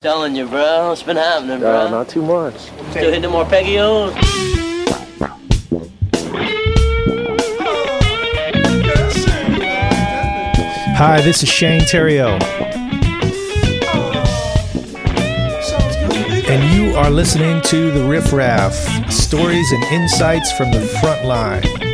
Telling you, bro. What's been happening, bro? Uh, not too much. Still hitting the more Peggyos? Hi, this is Shane Theriot. And you are listening to The Riff Raff stories and insights from the front line.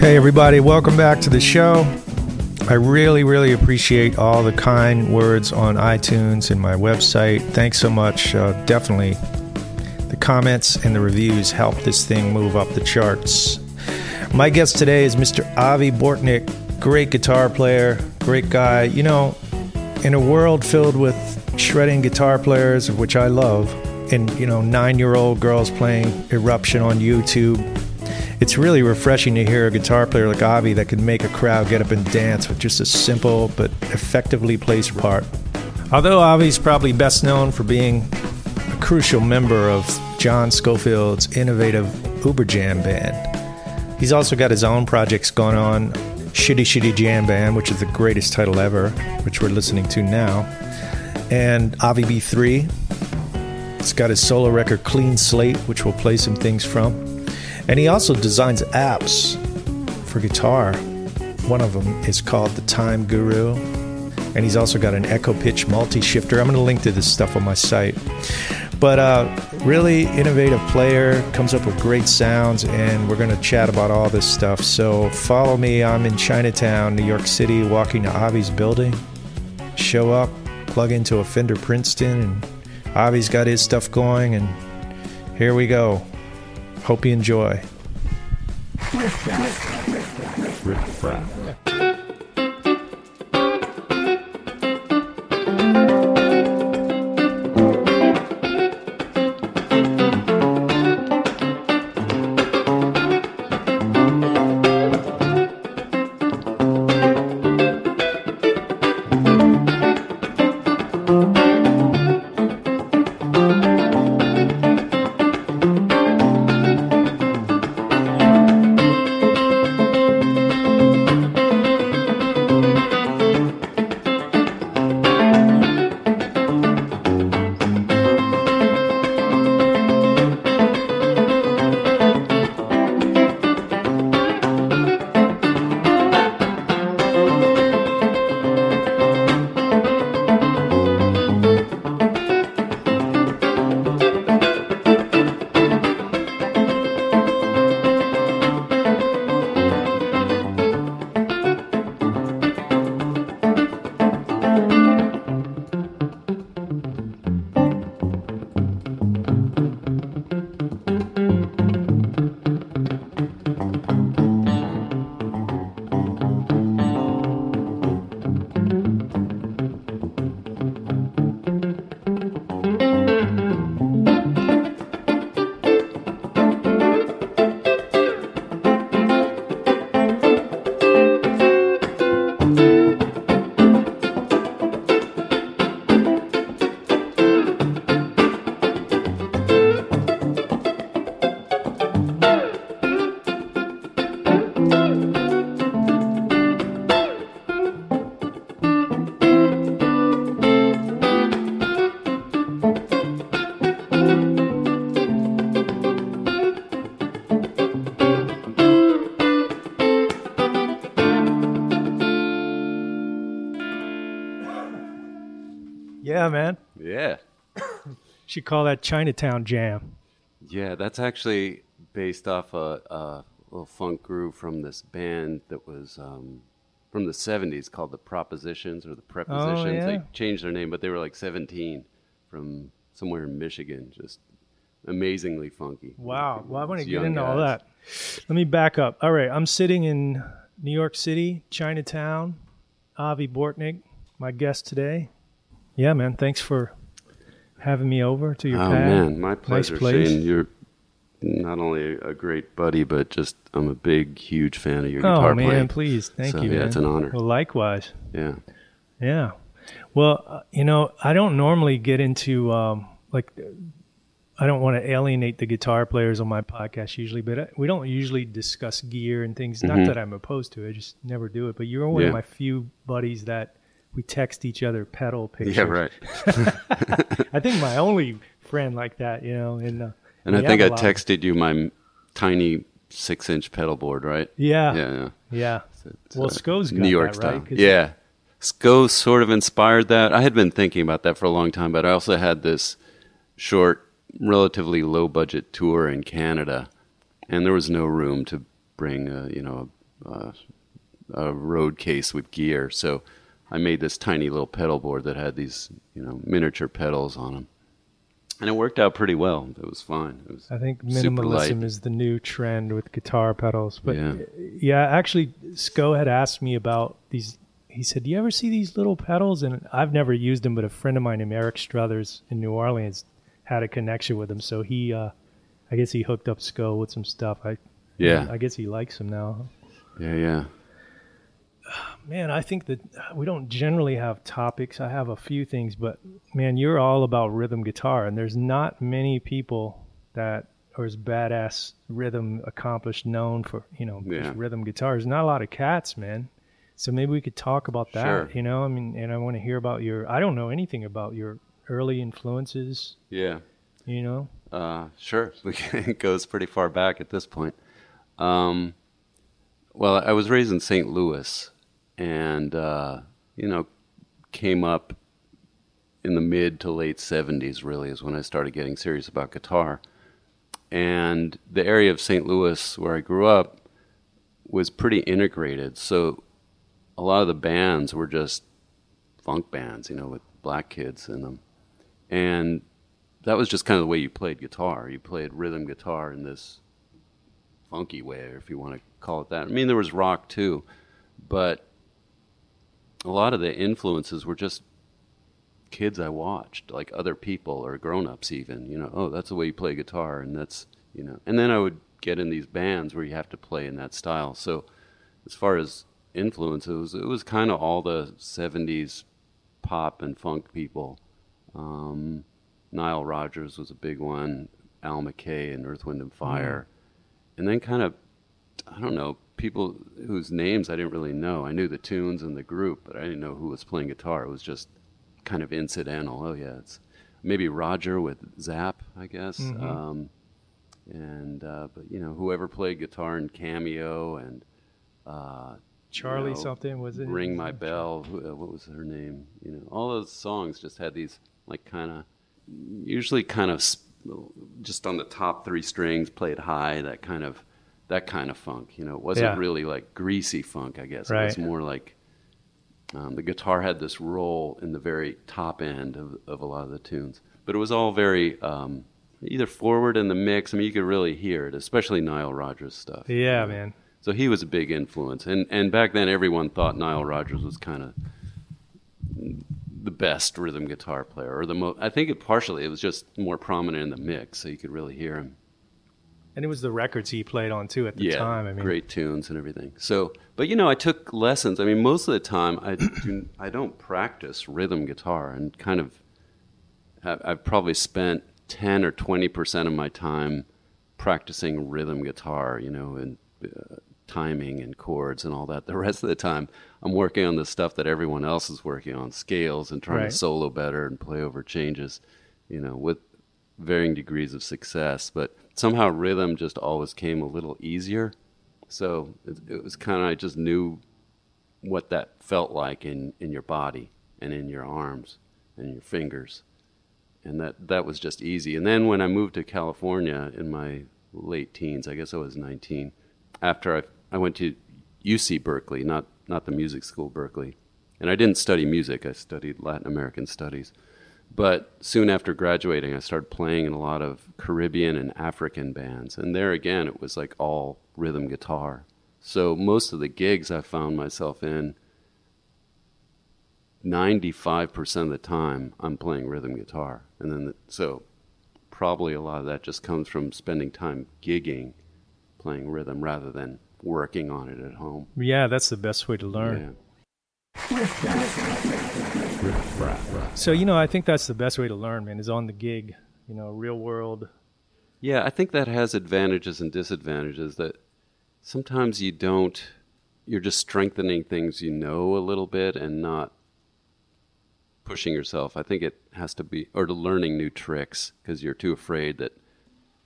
Hey, everybody, welcome back to the show. I really, really appreciate all the kind words on iTunes and my website. Thanks so much. Uh, definitely, the comments and the reviews help this thing move up the charts. My guest today is Mr. Avi Bortnick, great guitar player, great guy. You know, in a world filled with shredding guitar players, which I love, and, you know, nine year old girls playing Eruption on YouTube, it's really refreshing to hear a guitar player like Avi that can make a crowd get up and dance with just a simple but effectively placed part. Although Avi's probably best known for being a crucial member of John Scofield's innovative Uberjam band, he's also got his own projects going on Shitty Shitty Jam Band, which is the greatest title ever, which we're listening to now, and Avi B3. It's got his solo record Clean Slate, which we'll play some things from. And he also designs apps for guitar. One of them is called the Time Guru. And he's also got an Echo Pitch multi shifter. I'm going to link to this stuff on my site. But uh, really innovative player, comes up with great sounds, and we're going to chat about all this stuff. So follow me. I'm in Chinatown, New York City, walking to Avi's building. Show up, plug into a Fender Princeton, and Avi's got his stuff going, and here we go. Hope you enjoy. Yeah, Should call that Chinatown Jam. Yeah, that's actually based off a, a little funk groove from this band that was um, from the '70s called the Propositions or the Prepositions. yeah? They changed their name, but they were like 17 from somewhere in Michigan. Just amazingly funky. Wow. Well, I want to get into all that. Let me back up. All right. I'm sitting in New York City, Chinatown. Avi Bortnick, my guest today. Yeah, man. Thanks for having me over to your Oh pad. man, my Nice pleasure, place. Shane. You're not only a great buddy, but just I'm a big, huge fan of your guitar. Oh guitar man, playing. please, thank So, you. yeah, man. it's an honor. Well, likewise. Yeah. Yeah. Well, uh, you know, I don't normally get into um, like I don't want to alienate the guitar players on my podcast usually, but uh, we don't usually discuss gear and things. Not that I'm opposed to it, I just never do it. But you're one Mm-hmm. Yeah. of my few buddies that we text each other pedal pictures. Yeah, right. I think my only friend like that, you know. And uh, And I think I have a lot. texted you my tiny six-inch pedal board, right? Yeah, Yeah, yeah. yeah. It's, Well, uh, New York that, style. right? Yeah, Sco sort of inspired that. I had been thinking about that for a long time, but I also had this short, relatively low-budget tour in Canada, and there was no room to bring, a, you know, a, a road case with gear. So I made this tiny little pedal board that had these, you know, miniature pedals on them, and it worked out pretty well. It was fine. It was I think minimalism is the new trend with guitar pedals. But Yeah. yeah, actually, Sco had asked me about these. He said, "Do you ever see these little pedals?" And I've never used them, but a friend of mine named Eric Struthers in New Orleans had a connection with them, so he, uh, I guess he hooked up Sco with some stuff. I yeah, I guess he likes them now. yeah, yeah. Man, I think that we don't generally have topics. I have a few things, but man, you're all about rhythm guitar, and there's not many people that are as badass rhythm accomplished, known for you know Yeah. rhythm guitars. Not a lot of cats, man. So maybe we could talk about that. Sure. You know, I mean, and I want to hear about your. I don't know anything about your early influences. yeah. You know, Uh, sure. it goes pretty far back at this point. Um, well, I was raised in St. Louis, and uh, you know, came up in the mid to late '70s. Really, is when I started getting serious about guitar. And the area of St. Louis where I grew up was pretty integrated. So a lot of the bands were just funk bands, you know, with black kids in them. And that was just kind of the way you played guitar. You played rhythm guitar in this funky way, if you want to call it that. I mean, there was rock too, but a lot of the influences were just kids I watched, like other people or grown-ups even. You know, oh, that's the way you play guitar, and that's you know. And then I would get in these bands where you have to play in that style. So, as far as influence, it was it was kind of all the '70s pop and funk people. Um, Nile Rodgers was a big one. Al McKay and Earth, Wind and Fire, and then kind of I don't know people whose names I didn't really know. I knew the tunes and the group, but I didn't know who was playing guitar. It was just kind of incidental. Oh yeah, it's maybe Roger with Zap, I guess. Um, and uh, but you know whoever played guitar in Cameo and uh, Charlie you know, something was it? Ring My Bell. Who, uh, what was her name? You know, all those songs just had these like kind of, usually kind of sp- just on the top three strings, played high. That kind of, that kind of funk. You know, it wasn't Yeah. really like greasy funk. I guess it was more like um, the guitar had this role in the very top end of, of a lot of the tunes, but it was all very um, either forward in the mix. I mean, you could really hear it, especially Nile Rodgers stuff. Yeah, man. So he was a big influence, and and back then everyone thought Nile Rodgers was kind of the best rhythm guitar player, or the most. I think it partially it was just more prominent in the mix, so you could really hear him. And it was the records he played on too at the yeah, time. I mean, great tunes and everything. So, but you know, I took lessons. I mean, most of the time I do I don't practice rhythm guitar, and kind of I've I've probably spent ten or twenty percent of my time practicing rhythm guitar. You know, and uh, timing and chords and all that. The rest of the time, I'm working on the stuff that everyone else is working on, scales and trying Right. to solo better and play over changes. You know, with varying degrees of success, but somehow rhythm just always came a little easier. So it, it was kind of I just knew what that felt like in in your body and in your arms and your fingers, and that that was just easy. And then when I moved to California in my late teens, I guess I was 19, after I I went to UC Berkeley, not not the music school, Berkeley. And I didn't study music, I studied Latin American studies. But soon after graduating, I started playing in a lot of Caribbean and African bands. And there again, it was like all rhythm guitar. So most of the gigs I found myself in, 95% of the time, I'm playing rhythm guitar. And then, the, so probably a lot of that just comes from spending time gigging, playing rhythm rather than working on it at home. Yeah, that's the best way to learn. Yeah. So you know, I think that's the best way to learn, man, is on the gig. You know, real world. Yeah, I think that has advantages and disadvantages that sometimes you don't you're just strengthening things you know a little bit and not pushing yourself. I think it has to be or to learning new tricks because you're too afraid that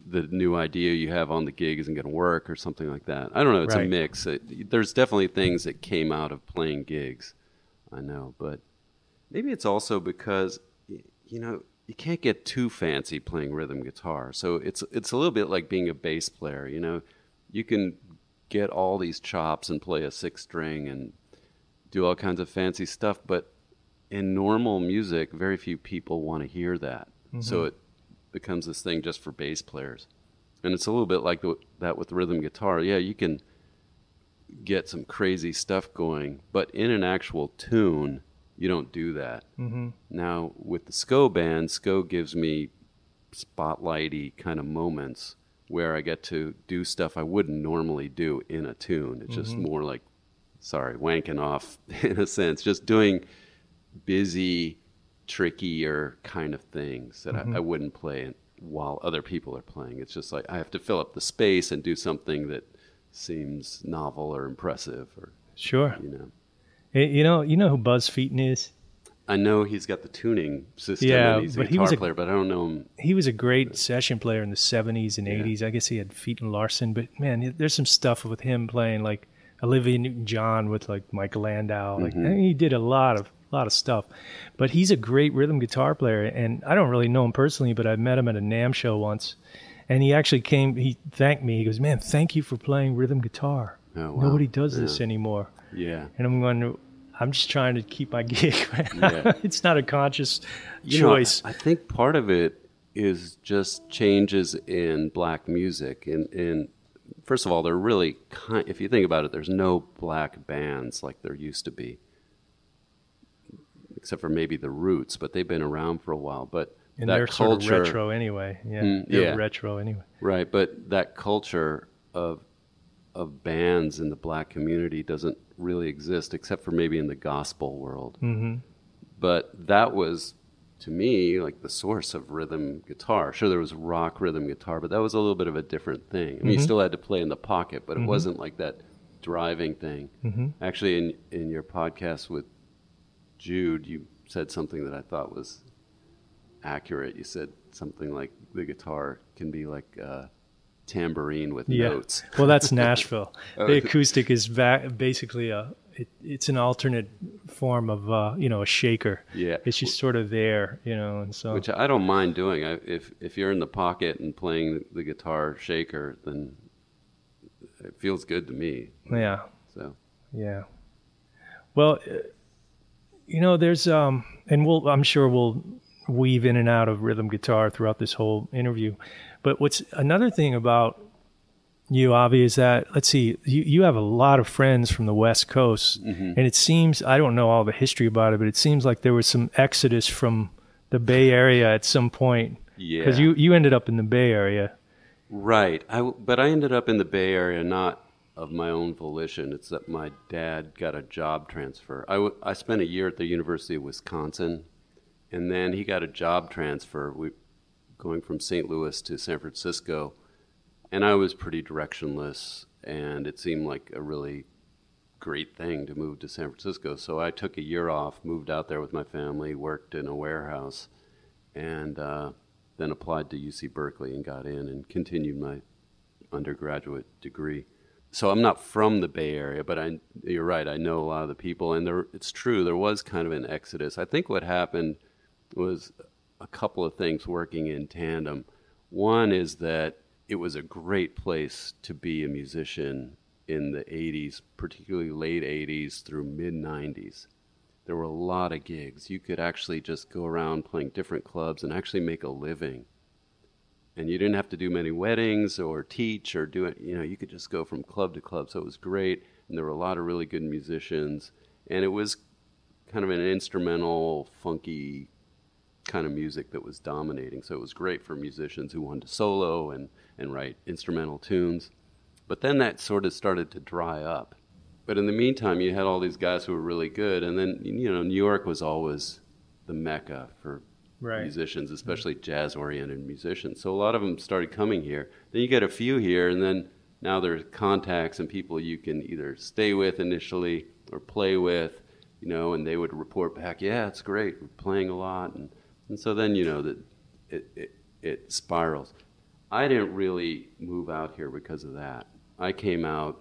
the new idea you have on the gig isn't going to work or something like that. I don't know, it's Right. a mix. It, there's definitely things that came out of playing gigs. I know, but maybe it's also because you know you can't get too fancy playing rhythm guitar. So it's it's a little bit like being a bass player. You know, you can get all these chops and play a six string and do all kinds of fancy stuff, but in normal music, very few people want to hear that. So mm-hmm. it becomes this thing just for bass players. And it's a little bit like the, that with rhythm guitar. Yeah, you can get some crazy stuff going, but in an actual tune, you don't do that. Mm-hmm. Now, with the Sco band, Sco gives me spotlighty kind of moments where I get to do stuff I wouldn't normally do in a tune. It's just more like, sorry, wanking off in a sense, just doing busy, trickier kind of things that I, I wouldn't play while other people are playing. It's just like I have to fill up the space and do something that seems novel or impressive, or Sure. you know. Eh, You know, you know who Buzz Feiten is? I know he's got the tuning system Yeah, and he's a but he was a- player, but I don't know him. He was a great session player in the 70s and Yeah. 80s. I guess he had Feiten Larsen, but man, there's some stuff with him playing like Olivia Newton-John with like Michael Landau. Like Mm-hmm. He did a lot of lot of stuff. But he's a great rhythm guitar player and I don't really know him personally, but I met him at a NAMM show once. And he actually came he thanked me. He goes, "Man, thank you for playing rhythm guitar. Oh, wow. Nobody does this anymore." Yeah. And I'm going, I'm just trying to keep my gig. man. Yeah. it's not a conscious You know, choice. I think part of it is just changes in black music. And, and first of all, they're really kind. If you think about it, there's no black bands like there used to be, except for maybe the Roots, but they've been around for a while. But and that they're culture, sort of retro anyway. Yeah, Mm, they're yeah. retro anyway. right? But that culture of of bands in the black community doesn't really exist, except for maybe in the gospel world. hmm but that was to me like the source of rhythm guitar sure there was rock rhythm guitar but that was a little bit of a different thing i mean you still had to play in the pocket but it wasn't like that driving thing actually in in your podcast with jude you said something that i thought was accurate you said something like the guitar can be like a tambourine with Yeah. notes well, that's Nashville. Oh, the acoustic is va- basically a. It, it's an alternate form of uh, you know a shaker. Yeah. it's just sort of there, you know, and so which I don't mind doing. I, if if you're in the pocket and playing the guitar shaker, then it feels good to me. yeah. So Yeah. Well, uh, you know, there's um, and we'll I'm sure we'll weave in and out of rhythm guitar throughout this whole interview. But what's another thing about you, Avi, is that let's see, you you have a lot of friends from the West Coast, and it seems I don't know all the history about it, but it seems like there was some exodus from the Bay Area at some point. yeah, Because you you ended up in the Bay Area. right. I but I ended up in the Bay Area not of my own volition. It's that my dad got a job transfer. I, w- I spent a year at the University of Wisconsin, and then he got a job transfer. We going from St. Louis to San Francisco, and I was pretty directionless, and it seemed like a really great thing to move to San Francisco. So I took a year off, moved out there with my family, worked in a warehouse, and uh, then applied to UC Berkeley and got in and continued my undergraduate degree. So I'm not from the Bay Area, but I, you're right. I know a lot of the people, and there, it's true. There was kind of an exodus. I think what happened was a couple of things working in tandem. One is that it was a great place to be a musician in the 80s, particularly late 80s through mid 90s. There were a lot of gigs. You could actually just go around playing different clubs and actually make a living. And you didn't have to do many weddings or teach or do it. You know, you could just go from club to club. So it was great. And there were a lot of really good musicians. And it was kind of an instrumental, funky kind of music that was dominating. So it was great for musicians who wanted to solo and, and write instrumental tunes. But then that sort of started to dry up. But in the meantime, you had all these guys who were really good. And then, you know, New York was always the mecca for Right. musicians, mm-hmm. especially jazz oriented musicians. So a lot of them started coming here. Then you get a few here, and then now there's contacts and people you can either stay with initially or play with, you know, and they would report back, yeah, it's great, we're playing a lot. And, and so then, you know, that it, it, it spirals. I didn't really move out here because of that. I came out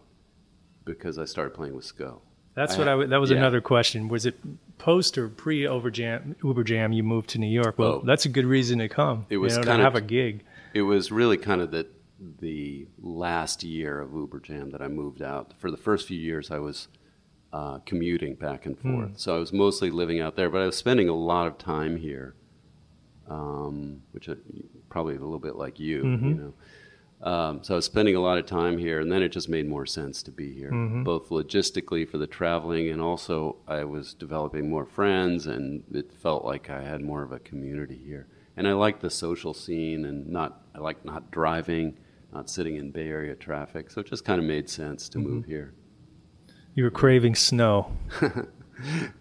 because I started playing with Sco. That's I what I. w- That was yeah. another question. Was it post or pre Uberjam? You moved to New York. Well, Oh. that's a good reason to come. It was you know, kind to of- have a gig. It was really kind of the the last year of Uberjam that I moved out. For the first few years, I was uh, commuting back and forth, so I was mostly living out there. But I was spending a lot of time here, um, which I, probably a little bit like you, you know. Um, so I was spending a lot of time here, and then it just made more sense to be here, both logistically for the traveling, and also I was developing more friends, and it felt like I had more of a community here. And I liked the social scene, and not I like not driving, not sitting in Bay Area traffic. So it just kind of made sense to move here. You were craving snow.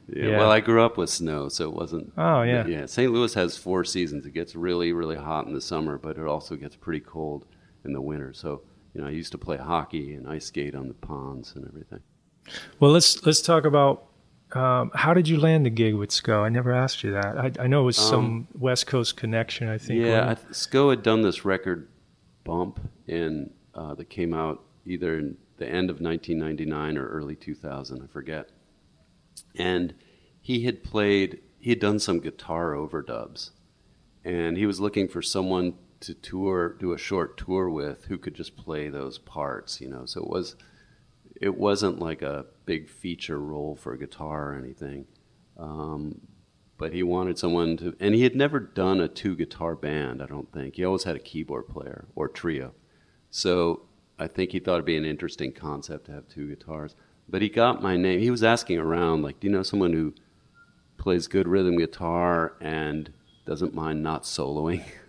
Yeah, Yeah. Well, I grew up with snow, so it wasn't. Oh yeah. Yeah, St. Louis has four seasons. It gets really, really hot in the summer, but it also gets pretty cold in the winter. So, you know, I used to play hockey and ice skate on the ponds and everything. Well, let's let's talk about um, how did you land the gig with Sco? I never asked you that. I, I know it was some West Coast connection. I think. Um, yeah, I th- Sco had done this record bump in uh, that came out either in the end of 1999 or early 2000, I forget. And he had played, he had done some guitar overdubs, and he was looking for someone to tour, do a short tour with, who could just play those parts, you know. So it was, it wasn't like a big feature role for guitar or anything. Um, but he wanted someone to, and he had never done a two guitar band, I don't think. He always had a keyboard player or trio. So I think he thought it'd be an interesting concept to have two guitars. But he got my name. He was asking around, like, do you know someone who plays good rhythm guitar and doesn't mind not soloing?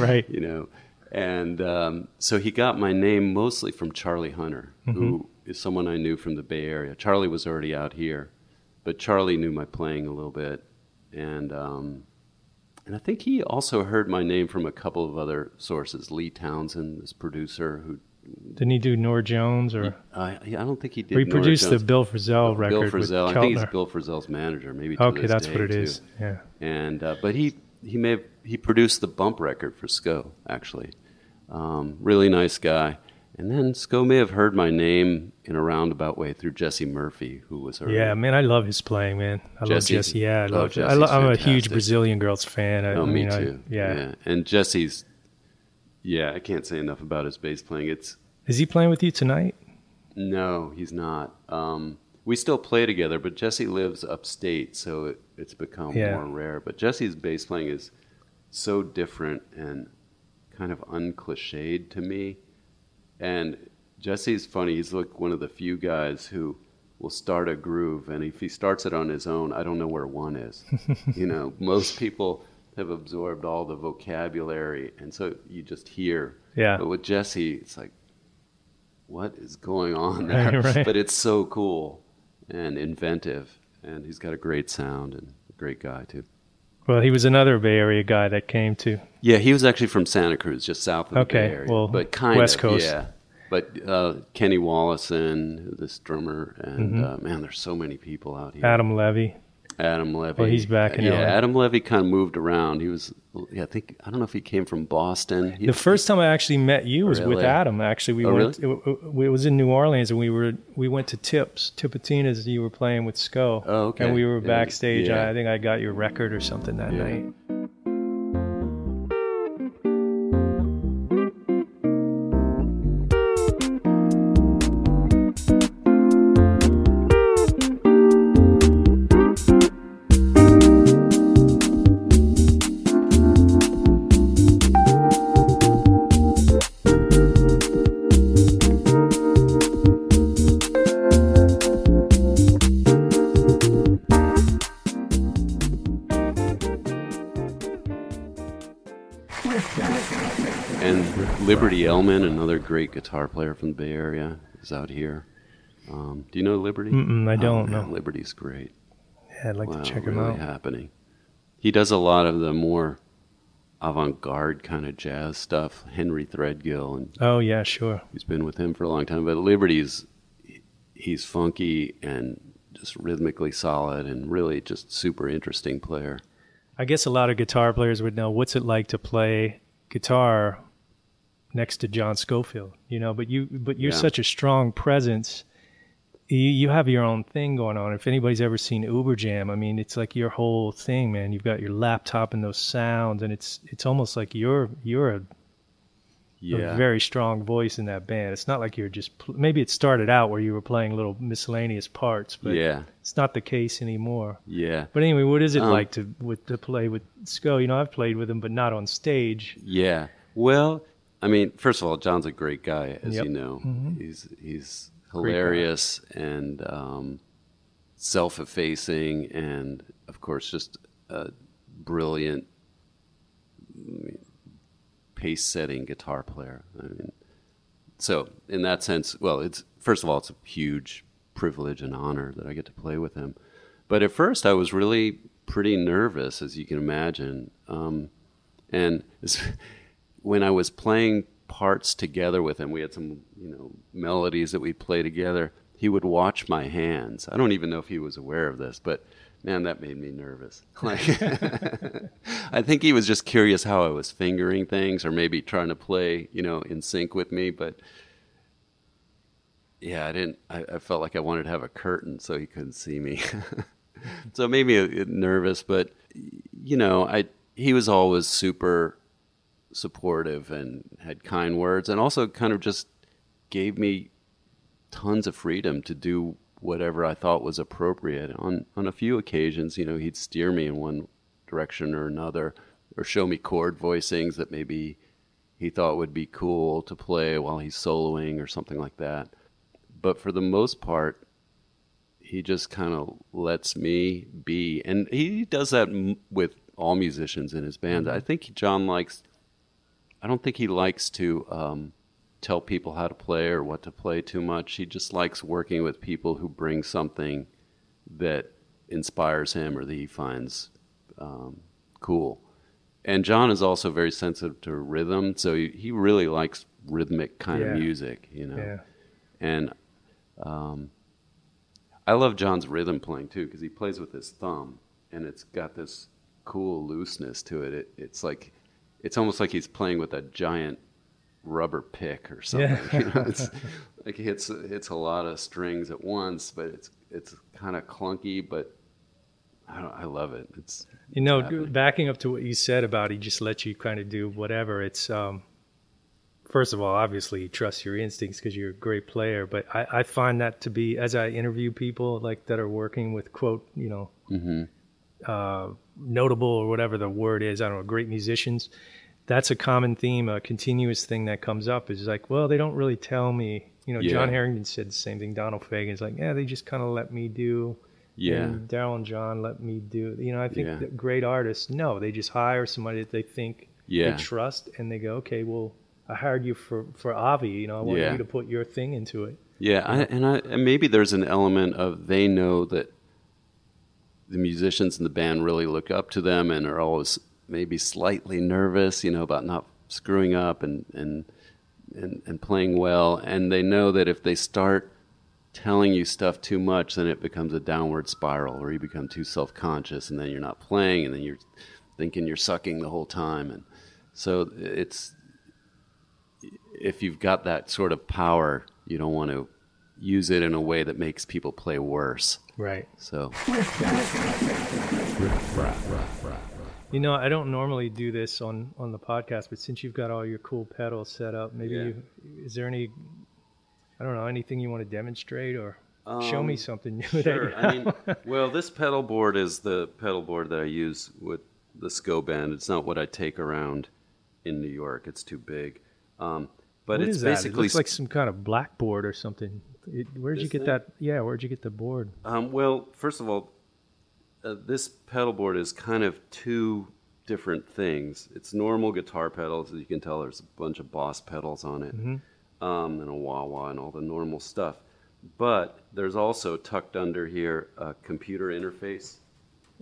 right. you know. And um, so he got my name mostly from Charlie Hunter, who is someone I knew from the Bay Area. Charlie was already out here, but Charlie knew my playing a little bit, and um, and I think he also heard my name from a couple of other sources. Lee Townsend, this producer who Didn't he do Norah Jones or? I I don't think he did. Or he produced the. Bill Frisell record Bill with Frisell. I think he's Bill Frisell's manager, maybe. To Okay, that's what it too is. Yeah. and uh, but he he may have, he produced the bump record for Sco actually. Um, really nice guy. And then SCO may have heard my name in a roundabout way through Jesse Murphy, who was her. Yeah, man, I love his playing, man. I Jesse- love Jesse. Yeah, I oh, love. I Jesse's lo- I'm a huge. Brazilian Girls fan. I, Oh, I me mean, I- too. yeah. And Jesse's. Yeah, I can't say enough about his bass playing. It's Is he playing with you tonight? no, he's not. Um, we still play together, but Jesse lives upstate, so it, it's become Yeah. more rare. But Jesse's bass playing is so different and kind of uncliched to me. And Jesse's funny. He's like one of the few guys who will start a groove, and if he starts it on his own, I don't know where one is. you know, most people have absorbed all the vocabulary, and so you just hear. Yeah. But with Jesse, it's like, what is going on there? Right, right. But it's so cool and inventive, and he's got a great sound and a great guy too. Well, he was another Bay Area guy that came to. Yeah, he was actually from Santa Cruz, just south of the Okay, Bay Area. well, but kind West of, Coast. yeah. But uh, Kenny Wollesen, this drummer, and Mm-hmm. uh, man, there's so many people out here. Adam Levy. Adam Levy. Well, he's back in yeah, LA. Adam Levy kind of moved around. He was, yeah, I think I don't know if he came from Boston. He, The first time I actually met you was oh, with Adam. Actually, we Oh, went. It, it- it was in New Orleans, and we were we went to Tips Tipitina's. You were playing with Sco. Oh, okay. And we were Yeah, backstage. yeah. I think I got your record or something that Yeah. night. Great guitar player from the Bay Area, is out here. Um, do you know Liberty? Mm-mm, I don't oh, know. Liberty's great. Yeah, I'd like wow, to check him really out. happening. He does a lot of the more avant-garde kind of jazz stuff. Henry Threadgill, and Oh yeah, sure. he's been with him for a long time. But Liberty's he's funky and just rhythmically solid, and really just super interesting player. I guess a lot of guitar players would know what's it like to play guitar next to John Scofield, you know. But you, but you're Yeah. such a strong presence. You, you have your own thing going on. If anybody's ever seen Uberjam, I mean, it's like your whole thing, man. You've got your laptop and those sounds, and it's it's almost like you're you're a, Yeah, a very strong voice in that band. It's not like you're just maybe it started out where you were playing little miscellaneous parts, but yeah, it's not the case anymore. yeah. But anyway, what is it Um, like to with to play with Sco? You know, I've played with him, but not on stage. Yeah. Well, I mean, first of all, John's a great guy, as Yep. you know. Mhm. He's he's hilarious and um, self-effacing, and of course, just a brilliant pace-setting guitar player. I mean, so in that sense, well, it's first of all, it's a huge privilege and honor that I get to play with him. But at first, I was really pretty nervous, as you can imagine. Um, and when I was playing parts together with him, we had some, you know, melodies that we play together. He would watch my hands. I don't even know if he was aware of this, but man, that made me nervous. Like, I think he was just curious how I was fingering things, or maybe trying to play, you know, in sync with me. But yeah, I didn't. I, I felt like I wanted to have a curtain so he couldn't see me. so it made me uh, nervous, but you know, I he was always super supportive and had kind words, and also kind of just gave me tons of freedom to do whatever I thought was appropriate. On on a few occasions, you know, he'd steer me in one direction or another, or show me chord voicings that maybe he thought would be cool to play while he's soloing or something like that. But for the most part, he just kind of lets me be, and he does that m- with all musicians in his band. Mm-hmm. I think John likes. I don't think he likes to um, tell people how to play or what to play too much. He just likes working with people who bring something that inspires him or that he finds um, cool. And John is also very sensitive to rhythm, so he, he really likes rhythmic kind Yeah. of music, you know. Yeah. And um, I love John's rhythm playing too because he plays with his thumb, and it's got this cool looseness to it. it. It's like it's almost like he's playing with a giant rubber pick or something. Yeah. You know, it's like he hits hits a lot of strings at once, but it's it's kind of clunky, but I don't, I love it. It's You know, happening. backing up to what you said about he just lets you kind of do whatever. It's um, first of all, obviously, you trust your instincts because you're a great player. But I, I find that to be as I interview people like that are working with quote, you know, hmm uh, notable or whatever the word is. I don't know, great musicians. That's a common theme, a continuous thing that comes up. Is like, well, they don't really tell me. You know, Jon Herington said the same thing. Donald Fagen's like, yeah, they just kind of let me do. yeah. Daryl and John let me do. You know, I think Yeah. great artists, no, they just hire somebody that they think Yeah. they trust, and they go, okay, well, I hired you for for Avi. You know, I want Yeah. you to put your thing into it. Yeah, I, and I, and maybe there's an element of they know that the musicians in the band really look up to them and are always maybe slightly nervous, you know, about not screwing up and and and, and playing well, and they know that if they start telling you stuff too much, then it becomes a downward spiral, or you become too self-conscious, and then you're not playing, and then you're thinking you're sucking the whole time, and so it's if you've got that sort of power, you don't want to use it in a way that makes people play worse. Right. So You know, I don't normally do this on on the podcast, but since you've got all your cool pedals set up, maybe Yeah. you, is there any, I don't know, anything you want to demonstrate or show me Um, something new? Sure. I mean, well, this pedal board is the pedal board that I use with the Sco band. It's not what I take around in New York. It's too big. Um, but What it's is that? It basically looks like some kind of blackboard or something. It, where'd you get thing? that? Yeah, where'd you get the board? Um, well, first of all, uh, this pedal board is kind of two different things. It's normal guitar pedals. As you can tell, there's a bunch of Boss pedals on it, um, and a wah wah and all the normal stuff. But there's also tucked under here a computer interface.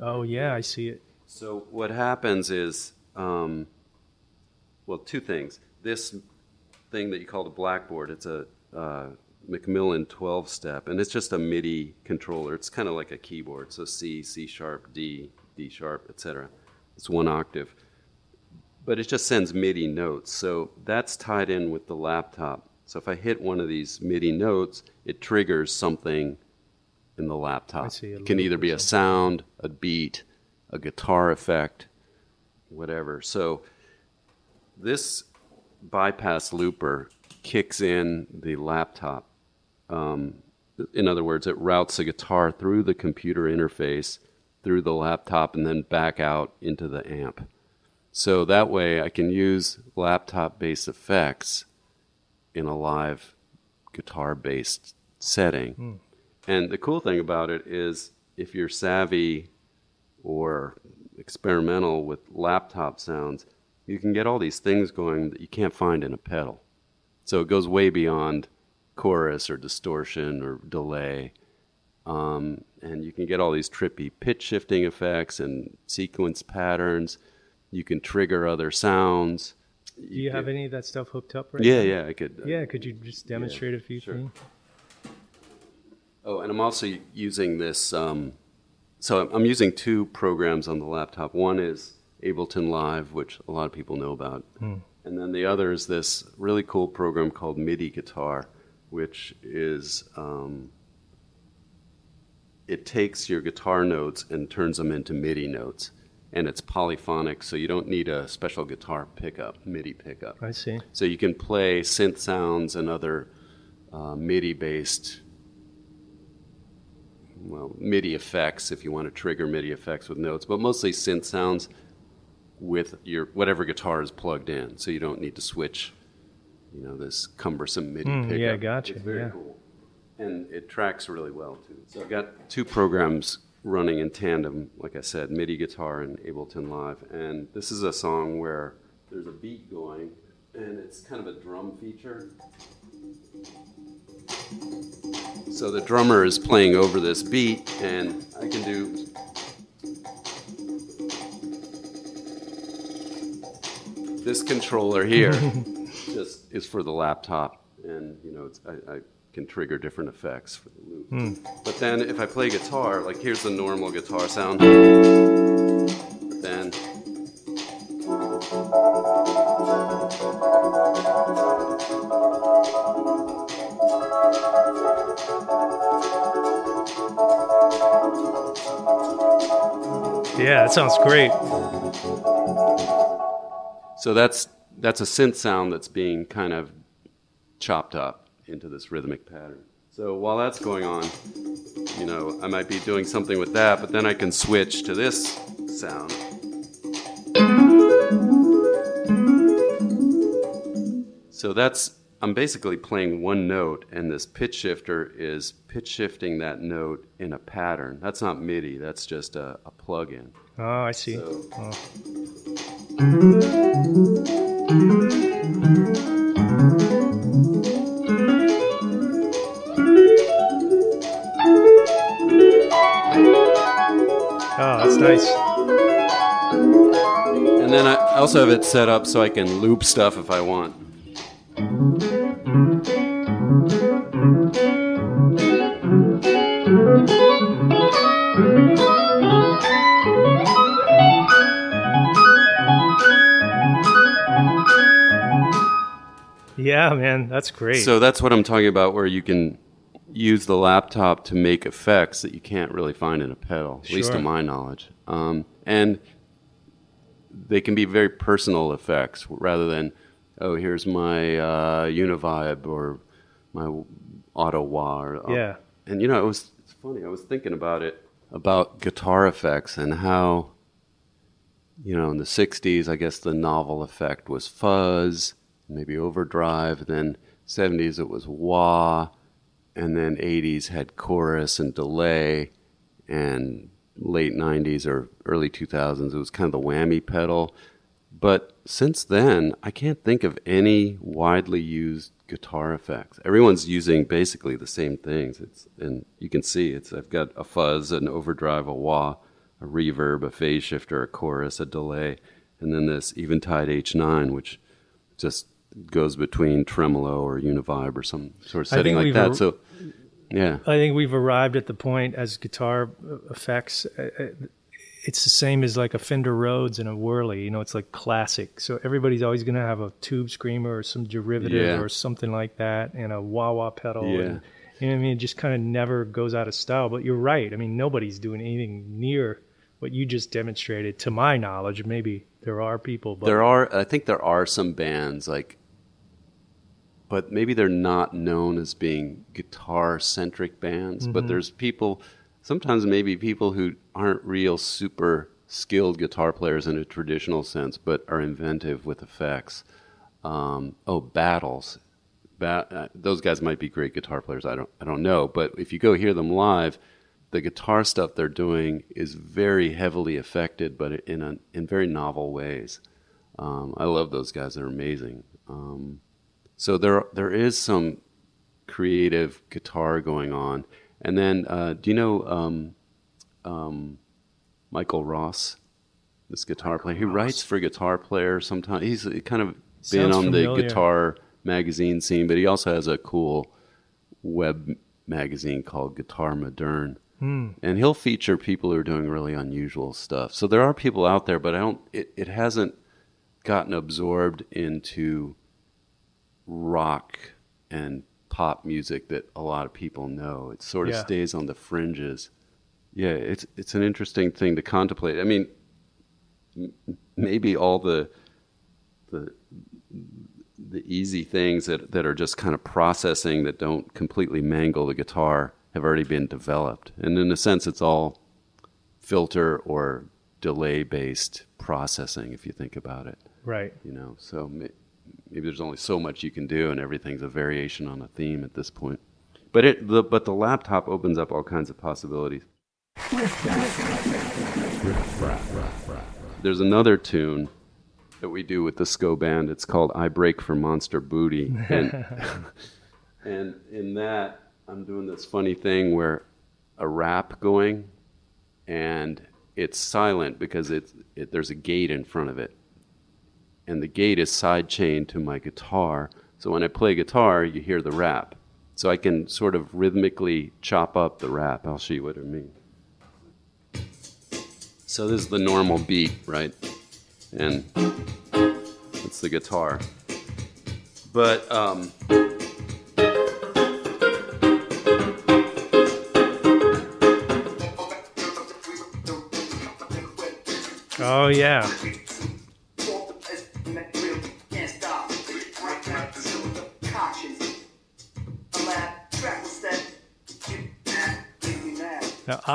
Oh yeah, I see it. So what happens is, um, well, two things. This thing that you call the blackboard, it's a uh, McMillen 12 step, and it's just a MIDI controller. It's kind of like a keyboard. So C, C sharp, D, D sharp, etc. It's one octave. But it just sends MIDI notes. So that's tied in with the laptop. So if I hit one of these MIDI notes, it triggers something in the laptop. I see, a it can either be a sound, a beat, a guitar effect, whatever. So this bypass looper kicks in the laptop. Um, in other words, it routes the guitar through the computer interface, through the laptop, and then back out into the amp. So that way I can use laptop based effects in a live guitar based setting. And the cool thing about it is if you're savvy or experimental with laptop sounds, you can get all these things going that you can't find in a pedal. So it goes way beyond chorus or distortion or delay. Um, and you can get all these trippy pitch shifting effects and sequence patterns. You can trigger other sounds. Do you have any of that stuff hooked up right Yeah, now? yeah, I could. uh, Yeah, could you just demonstrate a few sure. things? Oh, and I'm also using this. Um, so I'm- I'm using two programs on the laptop. One is Ableton Live, which a lot of people know about, and then the other is this really cool program called MIDI Guitar, which is um, it takes your guitar notes and turns them into MIDI notes, and it's polyphonic, so you don't need a special guitar pickup, MIDI pickup. I see. So you can play synth sounds and other uh, MIDI based, well, MIDI effects if you want to trigger MIDI effects with notes, but mostly synth sounds with your whatever guitar is plugged in. So you don't need to switch, you know, this cumbersome MIDI Mm, pickup. yeah, gotcha, It's very yeah. cool. And it tracks really well too. So I've got two programs running in tandem, like I said, MIDI guitar and Ableton Live. And this is a song where there's a beat going, and it's kind of a drum feature. So the drummer is playing over this beat, and I can do. This controller here just is for the laptop, and you know it's, I, I can trigger different effects for the loop. Hmm. But then if I play guitar, like here's the normal guitar sound. Then Yeah, that sounds great. So that's that's a synth sound that's being kind of chopped up into this rhythmic pattern. So while that's going on, you know, I might be doing something with that, but then I can switch to this sound. So that's I'm basically playing one note, and this pitch shifter is pitch shifting that note in a pattern. That's not MIDI. That's just a, a plug-in. Oh, I see. So- Oh. Oh, that's nice. And then I also have it set up so I can loop stuff if I want. Yeah, man, that's great. So that's what I'm talking about, where you can use the laptop to make effects that you can't really find in a pedal, at least to my knowledge. Um, and they can be very personal effects rather than, oh, here's my uh, Univibe or my Auto Wah. Or, uh, Yeah. And you know, it was it's funny. I was thinking about it about guitar effects and how, you know, in the '60s, I guess the novel effect was fuzz, maybe overdrive. Then '70s it was wah, and then '80s had chorus and delay, and late 90s or early 2000s. It was kind of the whammy pedal. But since then, I can't think of any widely used guitar effects. Everyone's using basically the same things. It's and you can see it's I've got a fuzz, an overdrive, a wah, a reverb, a phase shifter, a chorus, a delay, and then this Eventide H9, which just goes between tremolo or univibe or some sort of setting like that. Ar- so, yeah, I think we've arrived at the point as guitar effects. Uh, uh, it's the same as like a Fender Rhodes and a Wurly. You know, it's like classic. So everybody's always going to have a tube screamer or some derivative yeah. or something like that, and a wah wah pedal. Yeah. And, you know what I mean? It just kind of never goes out of style. But you're right. I mean, nobody's doing anything near what you just demonstrated, to my knowledge. Maybe there are people, but there are. I think there are some bands like, but maybe they're not known as being guitar centric bands. Mm-hmm. But there's people sometimes maybe people who aren't real super skilled guitar players in a traditional sense, but are inventive with effects. Um, oh, Battles. Ba- uh, those guys might be great guitar players. I don't, I don't know. But if you go hear them live, the guitar stuff they're doing is very heavily affected, but in a, in very novel ways. Um, I love those guys; they're amazing. Um, so there there is some creative guitar going on, and then, uh, do you know um, um, Michael Ross, this guitar player? He writes for Guitar Player sometimes. He's kind of been on familiar. the guitar magazine scene, but he also has a cool web magazine called Guitar Modern. Hmm. And he'll feature people who are doing really unusual stuff. So there are people out there, but I don't. It, it hasn't gotten absorbed into rock and pop music that a lot of people know. It sort of yeah. stays on the fringes. Yeah, it's it's an interesting thing to contemplate. I mean, m- maybe all the the the easy things that, that are just kind of processing that don't completely mangle the guitar have already been developed. And in a sense, it's all filter or delay based processing if you think about it. Right. You know, so maybe there's only so much you can do, and everything's a variation on a theme at this point. But it, the, but the laptop opens up all kinds of possibilities. There's another tune that we do with the Sco band. It's called "I Break for Monster Booty," and and in that I'm doing this funny thing where a rap going, and it's silent because it's it, there's a gate in front of it, and the gate is sidechained to my guitar. So when I play guitar, you hear the rap. So I can sort of rhythmically chop up the rap. I'll show you what I mean. So this is the normal beat, right? And it's the guitar. But um, Oh yeah.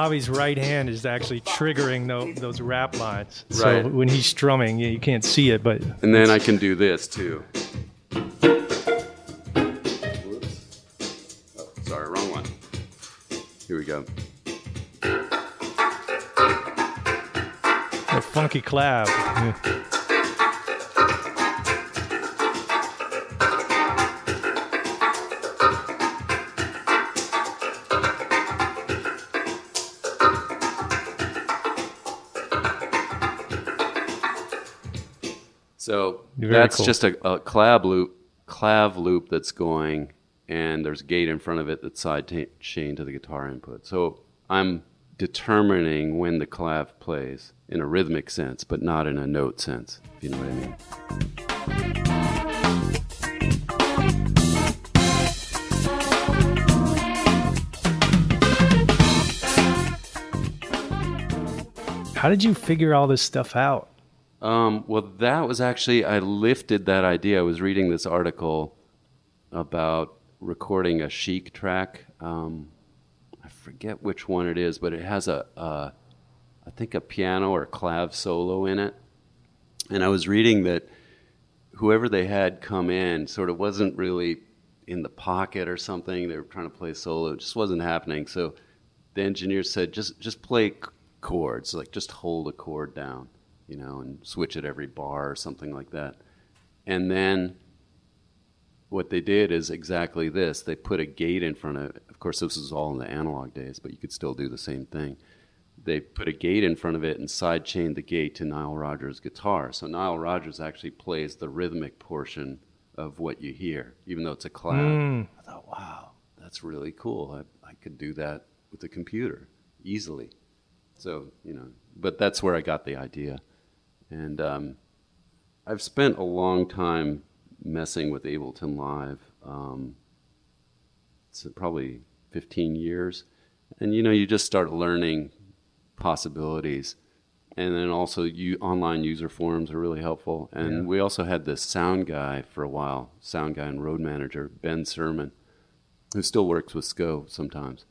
Avi's right hand is actually triggering the, those rap lines. So right. when he's strumming, you can't see it, but. And then I can do this too. Oh, sorry, wrong one. Here we go. A funky clap. So that's cool. just a, a clav loop, clav loop that's going, and there's a gate in front of it that's side t- chain to the guitar input. So I'm determining when the clav plays in a rhythmic sense, but not in a note sense, if you know what I mean. How did you figure all this stuff out? Um, well, that was actually, I lifted that idea. I was reading this article about recording a Chic track. Um, I forget which one it is, but it has a, a, I think a piano or clav solo in it. And I was reading that whoever they had come in sort of wasn't really in the pocket or something. They were trying to play solo. It just wasn't happening. So the engineer said, just, just play chords, like just hold a chord down, you know, and switch it every bar or something like that. And then what they did is exactly this. They put a gate in front of Of course, this was all in the analog days, but you could still do the same thing. They put a gate in front of it and sidechained the gate to Nile Rodgers' guitar. So Nile Rodgers actually plays the rhythmic portion of what you hear, even though it's a clav. Mm. I thought, wow, that's really cool. I, I could do that with a computer easily. So, you know, but that's where I got the idea. And um, I've spent a long time messing with Ableton Live. Um, it's probably 15 years. And, you know, you just start learning possibilities. And then also, you, online user forums are really helpful. And Yeah. we also had this sound guy for a while, sound guy and road manager, Ben Sermon, who still works with Sco sometimes.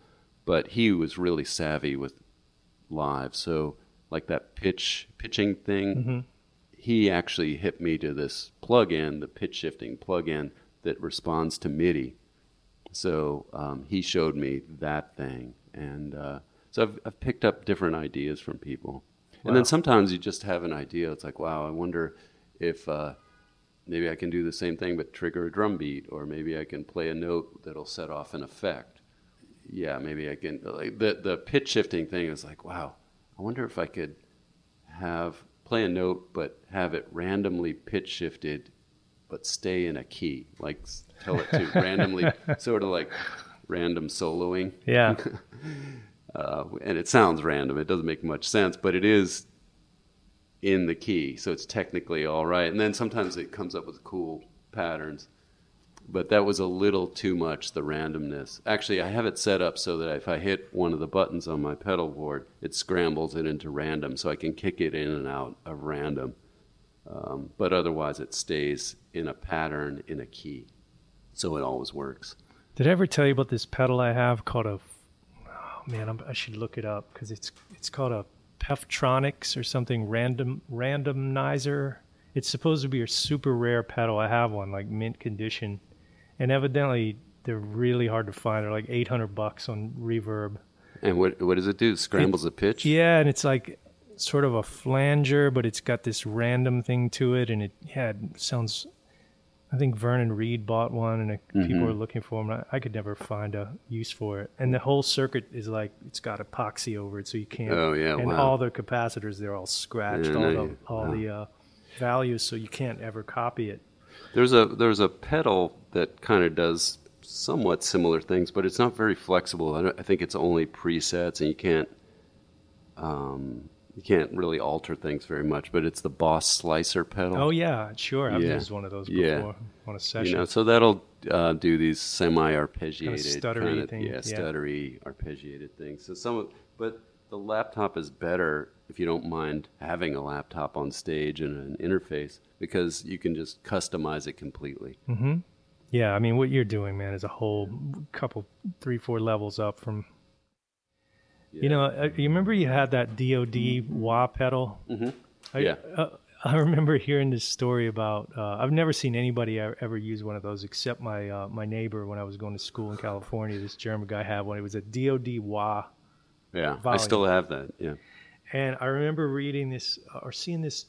But he was really savvy with live. So, like that pitch pitching thing, he actually hit me to this plug-in, the pitch shifting plug-in that responds to MIDI. So um, he showed me that thing, and uh, so I've, I've picked up different ideas from people. And then sometimes you just have an idea. It's like, wow, I wonder if uh, maybe I can do the same thing but trigger a drum beat, or maybe I can play a note that'll set off an effect. Yeah, maybe I can. Like the the pitch shifting thing is like, wow, I wonder if I could have play a note but have it randomly pitch shifted but stay in a key like tell it to randomly sort of like random soloing. Yeah. uh, and it sounds random it doesn't make much sense but it is in the key so it's technically all right. And then sometimes it comes up with cool patterns but that was a little too much the randomness actually i have it set up so that if i hit one of the buttons on my pedal board it scrambles it into random so i can kick it in and out of random um, but otherwise it stays in a pattern in a key so it always works Did I ever tell you about this pedal I have called a? Oh man, I'm, I should look it up because it's it's called a Peftronics or something random randomizer. It's supposed to be a super rare pedal. I have one like mint condition, and evidently they're really hard to find. They're like 800 bucks on Reverb. and what, what does it do scrambles the pitch Yeah, and it's like sort of a flanger, but it's got this random thing to it, and it yeah, it sounds. I think Vernon Reid bought one, and uh, people were looking for them. I, I could never find a use for it, and the whole circuit is like it's got epoxy over it, so you can't. Oh, yeah, and wow. all the capacitors they're all scratched, Yeah, all no, the all the uh, values, so you can't ever copy it. There's a there's a pedal that kind of does somewhat similar things, but it's not very flexible. I, don't- I think it's only presets, and you can't um, you can't really alter things very much. But it's the Boss Slicer pedal. Oh yeah, sure, I've Yeah. used one of those Yeah. before on a session. you know, so that'll uh, do these semi-arpeggiated stuttery kind of, thing, yeah, yeah. stuttery arpeggiated things. So some, of, but the laptop is better if you don't mind having a laptop on stage and an interface because you can just customize it completely. Yeah, I mean, what you're doing, man, is a whole couple, three, four levels up from. You know, uh, you remember you had that DoD wah pedal. Mm-hmm. I, Yeah. Uh, I remember hearing this story about. Uh, I've never seen anybody ever, use one of those except my uh, my neighbor when I was going to school in California. This German guy had one. It was a DoD wah Yeah, I still have that. Yeah. And I remember reading this uh, or seeing this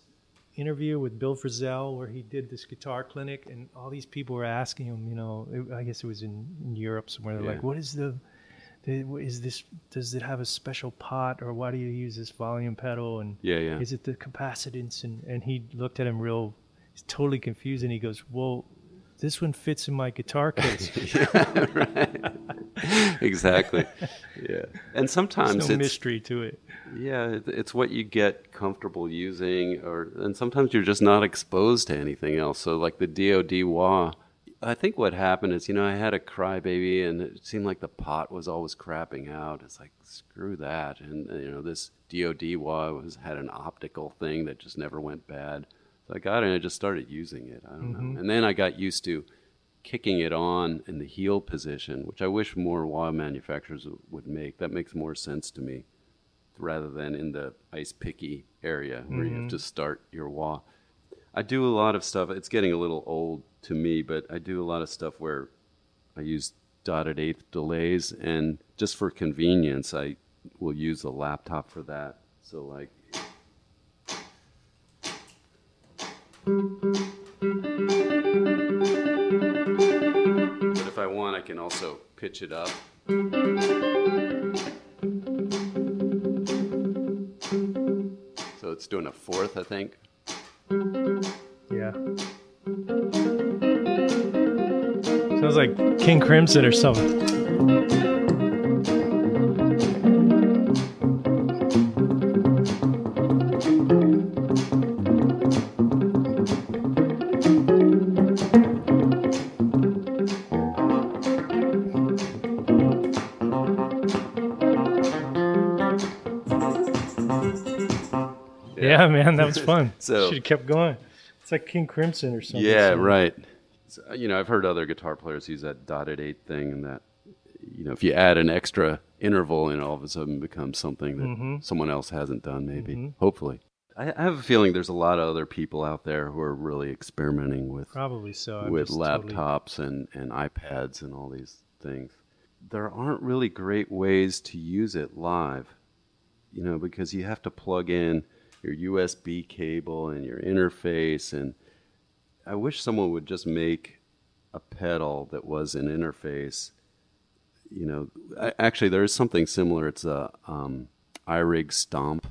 interview with Bill Frisell where he did this guitar clinic, and all these people were asking him, you know, it, I guess it was in, in Europe somewhere. They're Yeah. like, "What is the, the, is this? Does it have a special pot, or why do you use this volume pedal? And Yeah, yeah. is it the capacitance?" And and he looked at him real, he's totally confused, and he goes, "Well." This one fits in my guitar case. exactly. yeah. And sometimes There's no it's mystery to it. yeah, it's what you get comfortable using, or and sometimes you're just not exposed to anything else. So like the DoD wah, I think what happened is you know I had a crybaby, and it seemed like the pot was always crapping out. It's like screw that, and you know this DoD wah was had an optical thing that just never went bad. So I got it, and I just started using it. I don't know, mm-hmm. and then I got used to kicking it on in the heel position, which I wish more wah manufacturers would make. That makes more sense to me rather than in the ice picky area where you have to mm-hmm. start your wah. I do a lot of stuff. It's getting a little old to me, but I do a lot of stuff where I use dotted eighth delays, and just for convenience, I will use a laptop for that. So like. But if I want, I can also pitch it up. So it's doing a fourth, I think. Yeah. Sounds like King Crimson or something. Yeah, man, that was fun. So- should have kept going. It's like King Crimson or something. Yeah, So- right. So, you know, I've heard other guitar players use that dotted eight thing, and that you know, if you add an extra interval, and all of a sudden becomes something that Mm-hmm. someone else hasn't done. Maybe, hopefully. I I have a feeling there's a lot of other people out there who are really experimenting with Probably so. I'm with just totally- laptops and, and iPads and all these things. There aren't really great ways to use it live, you know, because you have to plug in your USB cable and your interface. And I wish someone would just make a pedal that was an interface. You know, I, actually, there is something similar. It's a um, iRig Stomp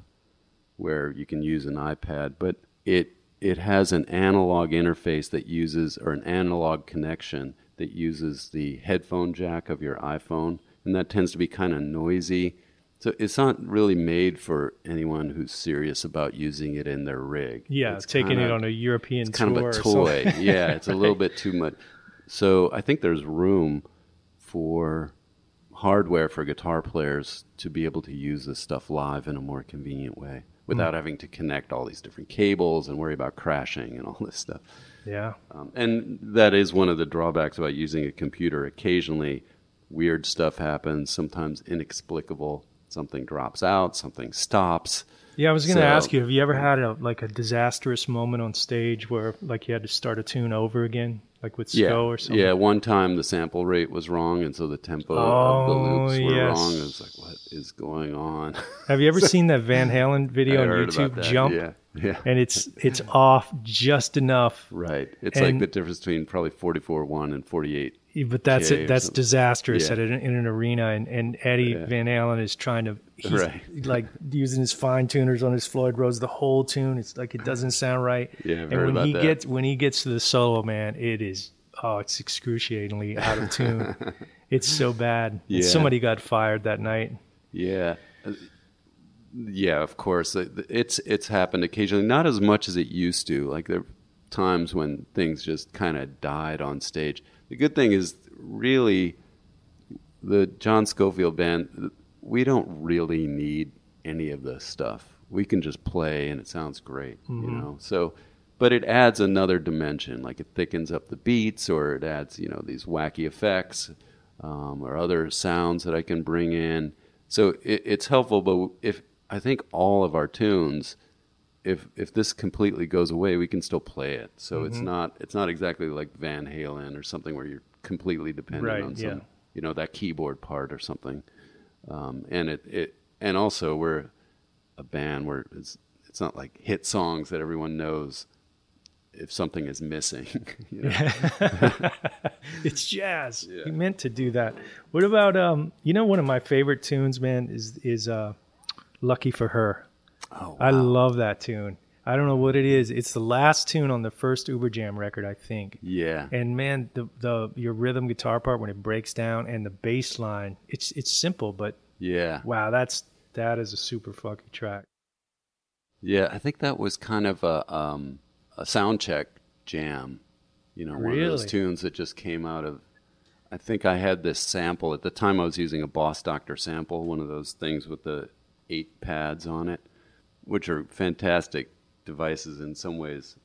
where you can use an iPad, but it it has an analog interface that uses or an analog connection that uses the headphone jack of your iPhone, and that tends to be kind of noisy. So it's not really made for anyone who's serious about using it in their rig. Yeah, It's taking kinda- it on a European it's kind of a toy. yeah, it's a little bit too much. So I think there's room for hardware for guitar players to be able to use this stuff live in a more convenient way without having to connect all these different cables and worry about crashing and all this stuff. Yeah. Um, and that is one of the drawbacks about using a computer. Occasionally, weird stuff happens, sometimes inexplicable. Something drops out, something stops. Yeah, I was going to So- ask you, have you ever had a like a disastrous moment on stage where like you had to start a tune over again, like with Yeah, Sco or something? yeah. One time the sample rate was wrong, and so the tempo of Oh, the loops were yes. wrong. I was like, what is going on? Have you ever seen that Van Halen video I on YouTube. Jump? Yeah, yeah. And it's it's off just enough, Right. It's like the difference between probably 44 1 and 48. But that's it. That's something. disastrous Yeah. at an, in an arena. And, and Eddie Yeah. Van Halen is trying to he's Right. like using his fine tuners on his Floyd Rose the whole tune. It's like it doesn't sound right. Yeah, I've and when he that. gets when he gets to the solo, man, it is oh, it's excruciatingly out of tune. it's so bad. And Yeah. somebody got fired that night. Yeah. Yeah, of course. It's it's happened occasionally, not as much as it used to. Like there are times when things just kind of died on stage. The good thing is really the John Scofield band, we don't really need any of this stuff. We can just play and it sounds great, you know. So but it adds another dimension, like it thickens up the beats, or it adds, you know, these wacky effects um, or other sounds that I can bring in. So it, it's helpful. But if I think all of our tunes, if if this completely goes away, we can still play it. So it's not it's not exactly like Van Halen or something where you're completely dependent Right, on some, yeah. you know, that keyboard part or something. Um, and it, it and also we're a band where it's it's not like hit songs that everyone knows if something is missing. you? It's jazz. He meant to do that. What about um? You know, one of my favorite tunes, man, is is uh, "Lucky for Her." Oh, I love that tune. I don't know what it is. It's the last tune on the first Uberjam record, I think. yeah. And man, the the your rhythm guitar part when it breaks down and the bass line, it's it's simple, but Yeah. wow, that's that is a super funky track. Yeah, I think that was kind of a um, a sound check jam. You know, one of those tunes that just came out of. I think I had this sample at the time. I was using a Boss Doctor sample, one of those things with the eight pads on it, which are fantastic devices in some ways.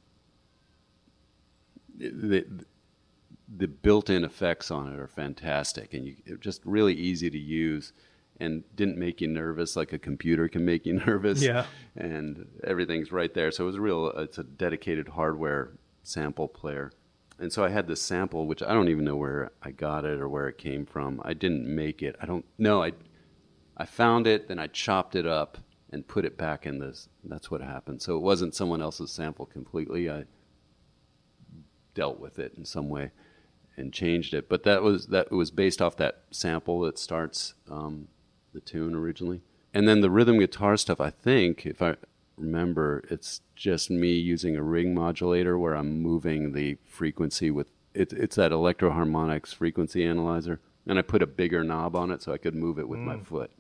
The, the built-in effects on it are fantastic, and you, just really easy to use, and didn't make you nervous like a computer can make you nervous. Yeah. and everything's right there. So it was a real. It's a dedicated hardware sample player, and so I had this sample, which I don't even know where I got it or where it came from. I didn't make it. I don't know. I I found it, then I chopped it up and put it back in this. That's what happened. So it wasn't someone else's sample completely. I dealt with it in some way and changed it. But that was that was based off that sample that starts um, the tune originally, and then the rhythm guitar stuff. I think if I remember, it's just me using a ring modulator where I'm moving the frequency with it, it's that Electro-Harmonix frequency analyzer, and I put a bigger knob on it so I could move it with my foot.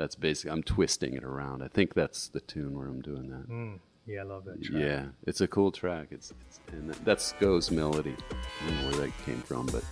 That's basically I'm twisting it around. I think that's the tune where I'm doing that. Mm. Yeah, I love that track. Yeah, it's a cool track. It's, it's and that's Sco's melody. I don't know where that came from, but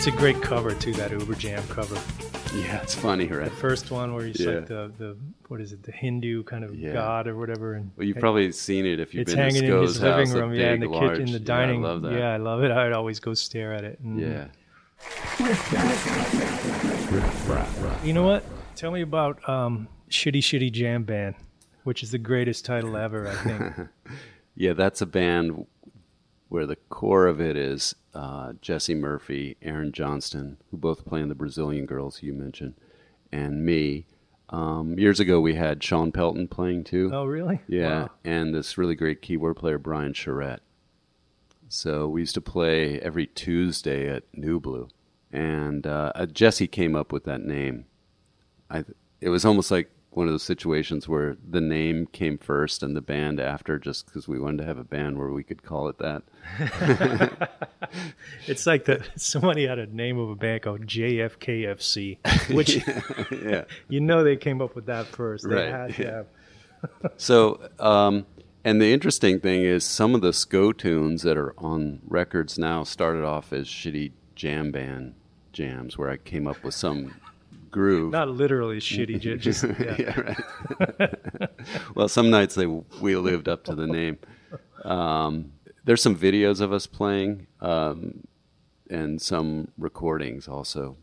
It's a great cover too. That Uberjam cover. yeah, it's funny, right? The first one where he's Yeah. like the the what is it? The Hindu kind of Yeah. god or whatever. And Well, you've probably seen it if you've been to hanging in his house. living room. Yeah, in the big, kitchen, in the dining. Yeah, I love that. Yeah, I love it. I'd always go stare at it. And- Yeah. You know what? Tell me about um, Shitty Shitty Jam Band, which is the greatest title ever, I think. Yeah, that's a band where the core of it is uh, Jesse Murphy, Aaron Johnston, who both play in the Brazilian Girls you mentioned, and me. Um, years ago, we had Shawn Pelton playing too. oh, really? Yeah, Wow. and this really great keyboard player, Brian Charette. So we used to play every Tuesday at Nublu, and uh, uh, Jesse came up with that name. I, it was almost like one of those situations where the name came first and the band after, just because we wanted to have a band where we could call it that. It's like that somebody had a name of a band called JFKFC, which yeah. you know they came up with that first. They Right, had to yeah. have. So, um, and the interesting thing is some of the Sco tunes that are on records now started off as shitty jam band jams where I came up with some groove. Not literally shitty, ju- just yeah. yeah, right. well, some nights they we lived up to the name. Um, there's some videos of us playing um, and some recordings also.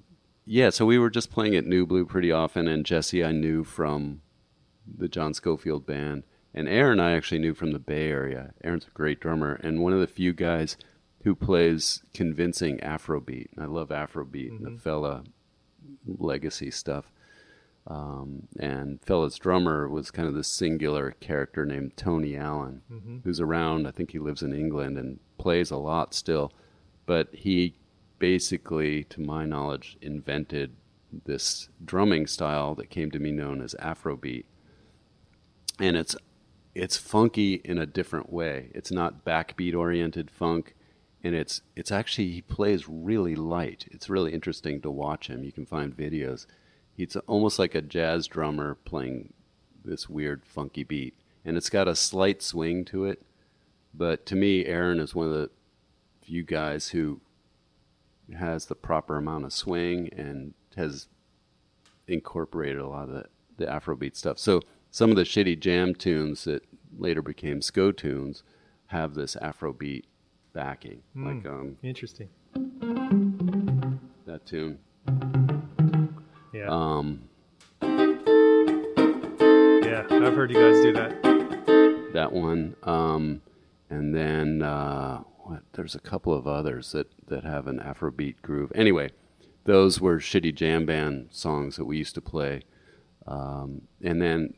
Yeah, so we were just playing at Nublu pretty often, and Jesse I knew from the John Scofield band, and Aaron I actually knew from the Bay Area. Aaron's a great drummer and one of the few guys who plays convincing Afrobeat. I love Afrobeat, the Fela legacy stuff. Um, and Fela's drummer was kind of this singular character named Tony Allen, who's around. I think he lives in England and plays a lot still. But he basically, to my knowledge, invented this drumming style that came to be known as Afrobeat. And it's it's funky in a different way. It's not backbeat oriented funk and it's it's actually he plays really light. It's really interesting to watch him. You can find videos. He's almost like a jazz drummer playing this weird funky beat, and it's got a slight swing to it. But to me, Aaron is one of the few guys who has the proper amount of swing and has incorporated a lot of the, the Afrobeat stuff. So some of the shitty jam tunes that later became Sco tunes have this Afrobeat backing, like um, Interesting. that tune. Yeah. Um, yeah. I've heard you guys do that. that one, um, and then uh, what? There's a couple of others that that have an Afrobeat groove. Anyway, those were shitty jam band songs that we used to play, um, and then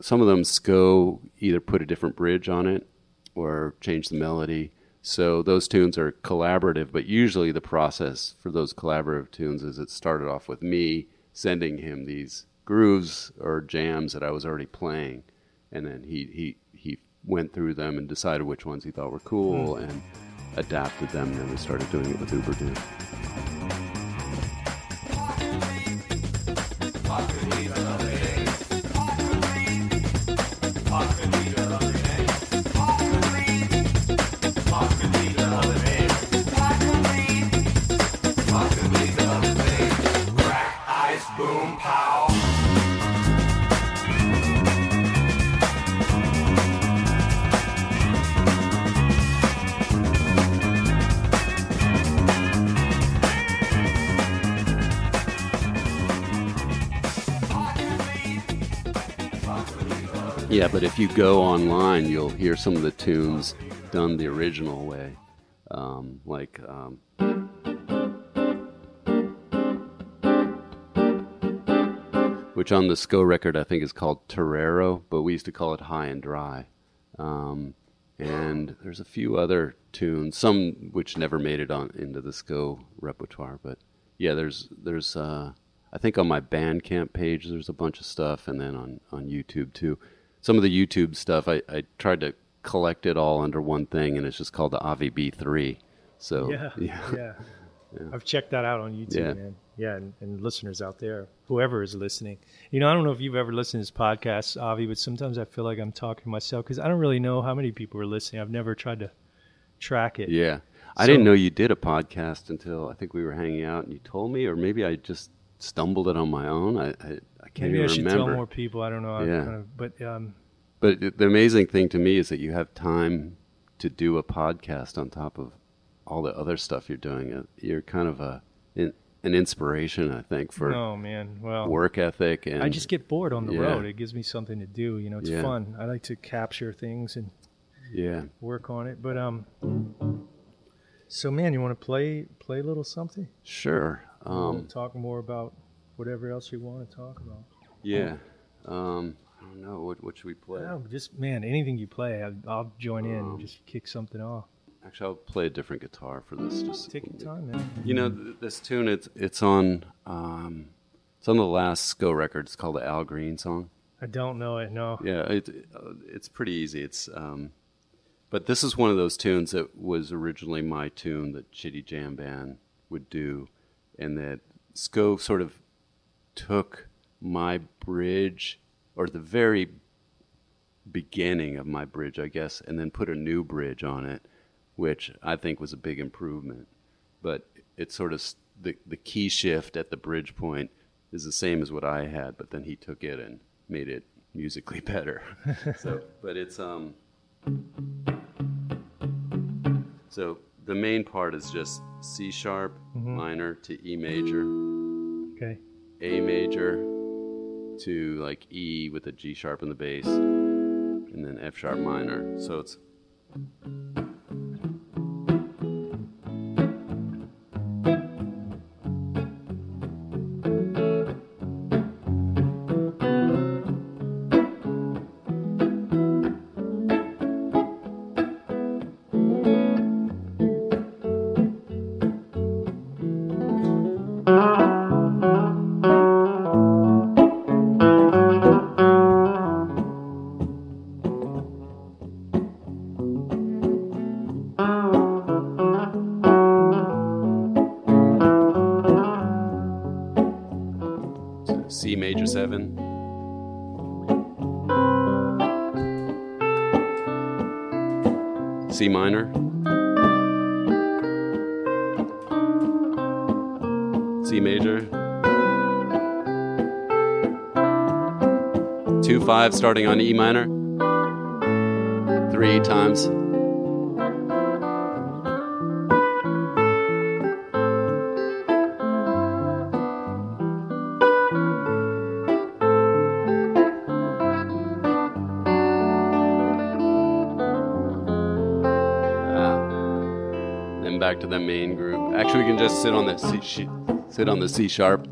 some of them Sco either put a different bridge on it or change the melody. So those tunes are collaborative, but usually the process for those collaborative tunes is it started off with me sending him these grooves or jams that I was already playing, and then he he he went through them and decided which ones he thought were cool and adapted them. And then we started doing it with Uber Yeah, but if you go online, you'll hear some of the tunes done the original way, um, like. Um, which on the Sco record I think is called Torero, but we used to call it High and Dry. Um, and there's a few other tunes, some which never made it on into the Sco repertoire. But yeah, there's there's uh, I think on my Bandcamp page there's a bunch of stuff, and then on on YouTube too. Some of the YouTube stuff I, I tried to collect it all under one thing, and it's just called the Avi B3. So Yeah, yeah, yeah. I've checked that out on YouTube, Yeah. man. Yeah, and, and listeners out there, whoever is listening. You know, I don't know if you've ever listened to this podcast, Avi, but sometimes I feel like I'm talking to myself because I don't really know how many people are listening. I've never tried to track it. Yeah. I didn't know you did a podcast until I think we were hanging out and you told me, or maybe I just stumbled it on my own. I, I can't Maybe I should remember. tell more people. I don't know. Yeah. kind of, but um, But the amazing thing to me is that you have time to do a podcast on top of all the other stuff you're doing. Uh, You're kind of a an inspiration, I think, for oh man. Well, work ethic and I just get bored on the Yeah. road. It gives me something to do. You know, it's Yeah. fun. I like to capture things and yeah. work on it. But um, so man, you want to play play a little something? Sure. Um, talk more about whatever else you want to talk about. yeah. Um, I don't know. What, what should we play? No, just man, anything you play, I, I'll join in Um, and just kick something off. Actually, I'll play a different guitar for this. Just Take your time, man. You know, th- this tune it's it's on um, it's on the last Sco record. It's called the Al Green song. I don't know it. No. Yeah, it, uh, it's pretty easy. It's um, but this is one of those tunes that was originally my tune that Shitty Jam Band would do, and that Sco sort of took my bridge or the very beginning of my bridge, I guess, and then put a new bridge on it, which I think was a big improvement. But it's sort of the the key shift at the bridge point is the same as what I had, but then he took it and made it musically better. so, but it's um. So the main part is just C sharp minor to E major, Okay. A major to like E with a G sharp in the bass, and then F sharp minor. So it's starting on E minor. Three times. Ah. Then back to the main group. Actually, we can just sit on the C, sit on the C sharp.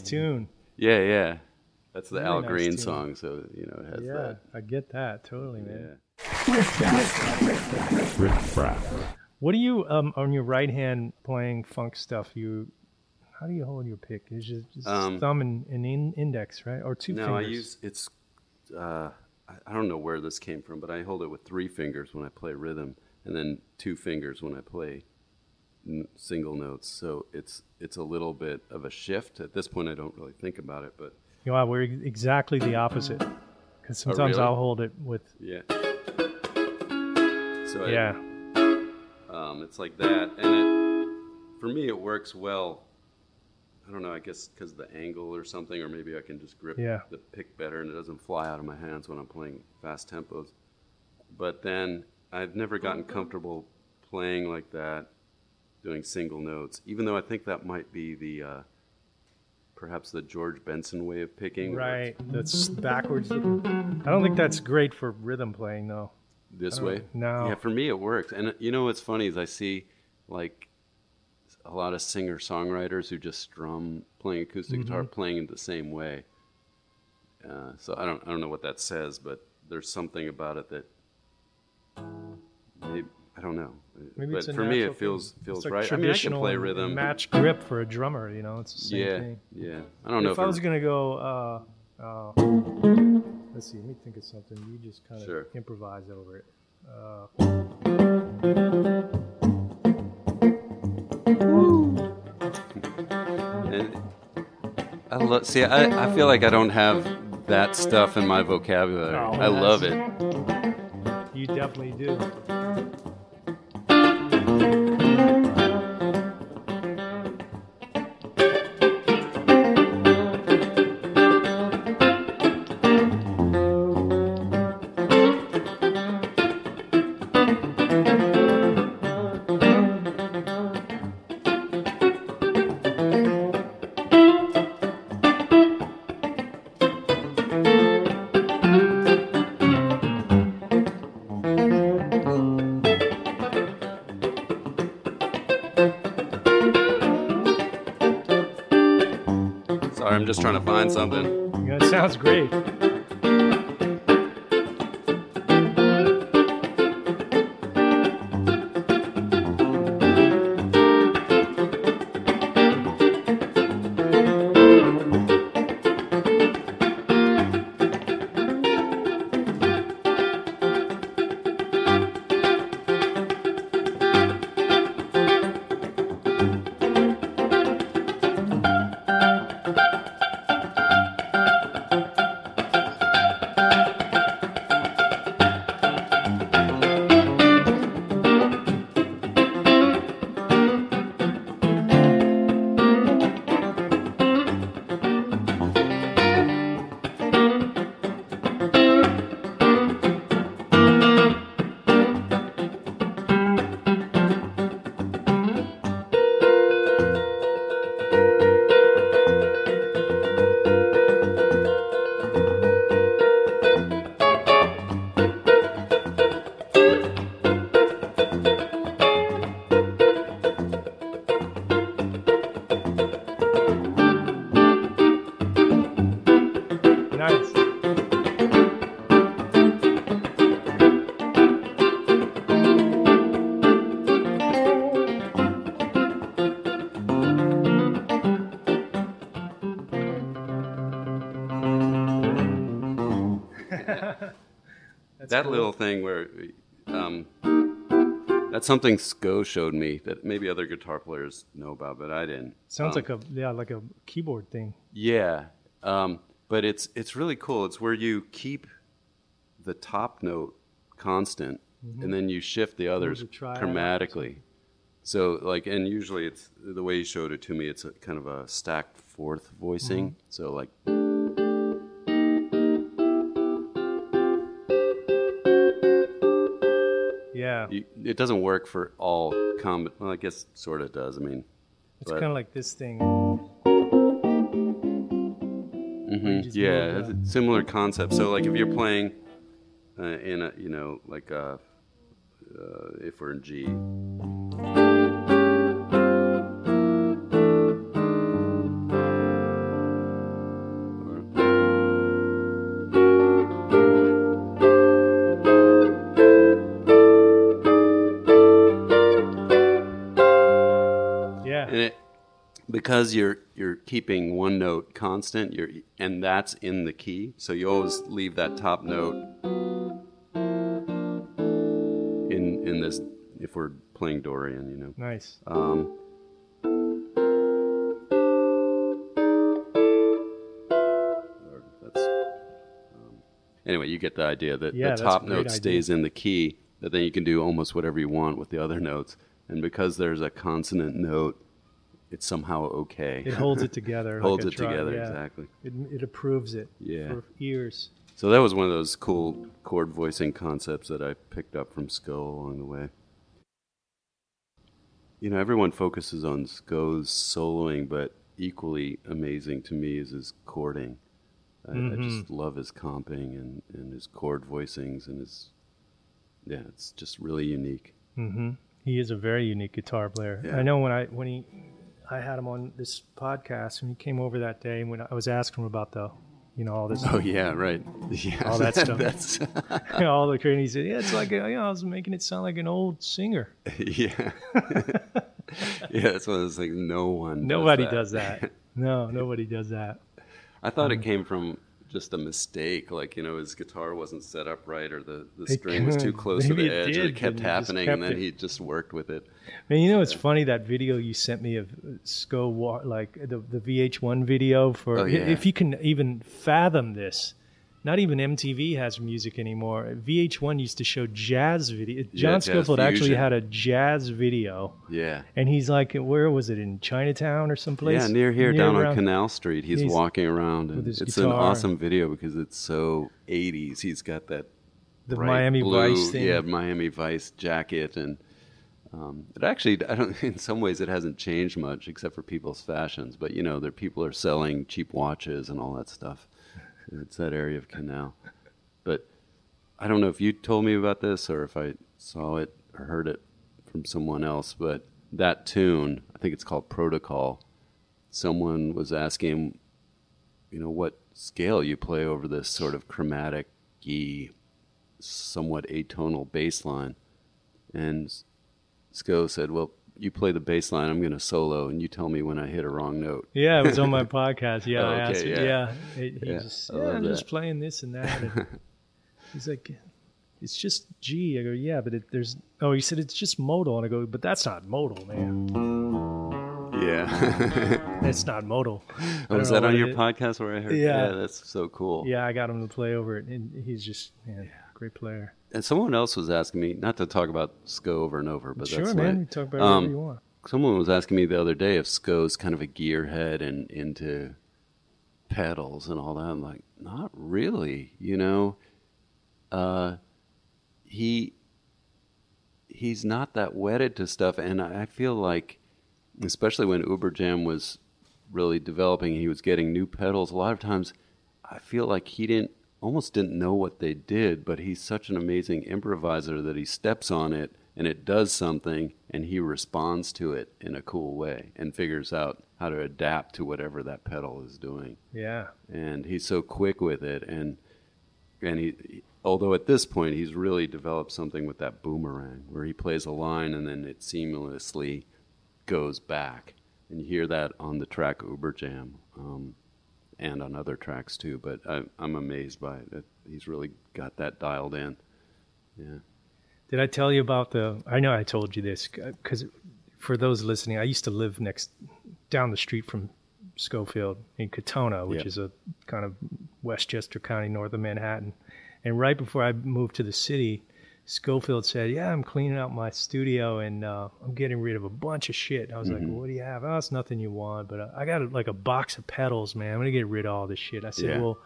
Nice tune. Yeah, yeah. That's the Really Al nice Green tune. song, so you know it has Yeah, that. I get that totally, man. Yeah. What do you um on your right hand playing funk stuff? You how do you hold your pick? Is just, just Um, thumb and, and in, index, right? Or two No, fingers? I use it's. Uh, I, I don't know where this came from, but I hold it with three fingers when I play rhythm, and then two fingers when I play n- single notes. So it's it's a little bit of a shift. At this point, I don't really think about it, but yeah, know, we're exactly the opposite. Because sometimes Oh, really? I'll hold it with yeah. So I, yeah. Um, it's like that, and it for me it works well. I don't know. I guess because the angle or something, or maybe I can just grip Yeah. the pick better, and it doesn't fly out of my hands when I'm playing fast tempos. But then I've never gotten comfortable playing like that, doing single notes. Even though I think that might be the uh, perhaps the George Benson way of picking. Right. That's backwards. I don't think that's great for rhythm playing though. This way? no. Yeah, for me it works. And uh, you know what's funny is I see like a lot of singer songwriters who just strum playing acoustic guitar Mm-hmm. playing it the same way. Uh, so I don't I don't know what that says, but there's something about it that maybe I don't know. Maybe but it's a for me it feels thing. feels like right. I mean I can traditional play rhythm. Match grip for a drummer. You know, it's the same yeah, thing. yeah. I don't know if if, I was gonna go, uh, uh, let's see. Let me think of something. You just kind of Sure. improvise over it. Uh, And I lo- see. I, I feel like I don't have that stuff in my vocabulary. Oh, I love it. you definitely do. Just trying to find something. Yeah, it sounds great. Thing where um, that's something Sco showed me that maybe other guitar players know about, but I didn't. Sounds Um, like a yeah, like a keyboard thing. Yeah, um, but it's it's really cool. It's where you keep the top note constant, and then you shift the others chromatically. So like, and usually it's the way you showed it to me. It's a kind of a stacked fourth voicing. So like. You, it doesn't work for all com. Well, I guess sort of does. I mean, it's kind of like this thing. Mhm, yeah, a similar concept. So, like, if you're playing uh, in a, you know, like, uh, uh, if we're in G, because you're you're keeping one note constant, you're and that's in the key. So you always leave that top note in in this. If we're playing Dorian, you know. nice. Um, um, anyway, you get the idea that Yeah, the top note idea. stays in the key, that then you can do almost whatever you want with the other notes. And because there's a consonant note, it's somehow okay. It holds it together. Holds it tri- together, yeah. exactly. It, it approves it Yeah. for ears. So that was one of those cool chord voicing concepts that I picked up from Sco along the way. You know, everyone focuses on Sco's soloing, but equally amazing to me is his chording. I, I just love his comping and, and his chord voicings and his yeah, it's just really unique. Mm-hmm. He is a very unique guitar player. Yeah. I know when I when he, I had him on this podcast and he came over that day And when I was asking him about the, you know, all this, Oh yeah, right. Yeah, All that stuff. That's all the crazy. He said, "Yeah, it's like you know, I was making it sound like an old singer." yeah. yeah, that's one of those things. No one. Nobody that. does that. No, nobody does that. I thought Mm-hmm. it came from just a mistake, like you know his guitar wasn't set up right, or the, the It string was too close to the edge, did, it kept happening, kept and then it. he just worked with it. Man, you know it's funny that video you sent me of uh, Sco like the the VH1 video for Oh, yeah. if you can even fathom this. Not even MTV has music anymore. VH1 used to show jazz video. John Scofield actually had a jazz video, Yeah, and he's like, where was it in Chinatown or someplace? yeah, near here, down on Canal Street, he's, He's- walking around, with and it's an awesome video because it's so '80s. He's got that the Miami blue, Vice thing. yeah, Miami Vice jacket, and um, it actually, I don't. In some ways, it hasn't changed much except for people's fashions. But you know, there people are selling cheap watches and all that stuff. It's that area of Canal. But I don't know if you told me about this or if I saw it or heard it from someone else. But that tune, I think it's called Protocol. Someone was asking you know, what scale you play over this sort of chromatic, somewhat atonal bass line. And Sco said, Well, you play the bass line, I'm going to solo, and you tell me when I hit a wrong note. Yeah, it was on my podcast. Yeah, Oh, I asked yeah. Yeah, he Yeah, just, yeah, I'm just playing this and that. And he's like, it's just G. I go, yeah, but it, there's. Oh, he said it's just modal, and I go, but that's not modal, man. Yeah. That's not modal. Oh, was that on your is. podcast where I heard? Yeah. that's so cool. Yeah, I got him to play over it, and he's just man, great player. And someone else was asking me, not to talk about Sco over and over, but sure, that's man. my- talk about um, whatever you want. Someone was asking me the other day if Sco's kind of a gearhead and into pedals and all that. I'm like, not really, you know. Uh, he he's not that wedded to stuff, and I I feel like, especially when Uberjam was really developing, he was getting new pedals. A lot of times, I feel like he didn't almost didn't know what they did, but he's such an amazing improviser that he steps on it and it does something and he responds to it in a cool way and figures out how to adapt to whatever that pedal is doing. Yeah, And he's so quick with it and and he although at this point he's really developed something with that boomerang where he plays a line and then it seamlessly goes back. And you hear that on the track Uberjam. Um, and on other tracks too. But I, I'm amazed by it. He's really got that dialed in. Yeah. Did I tell you about the? I know I told you this because for those listening, I used to live next down the street from Scofield in Katonah, which Yeah. is a kind of Westchester County north of Manhattan. And right before I moved to the city, Scofield said, "Yeah, I'm cleaning out my studio and uh, I'm getting rid of a bunch of shit." I was like, "What do you have?" "Oh, it's nothing you want, but uh, I got like a box of pedals, man. I'm gonna get rid of all this shit." I said, Yeah. "Well,"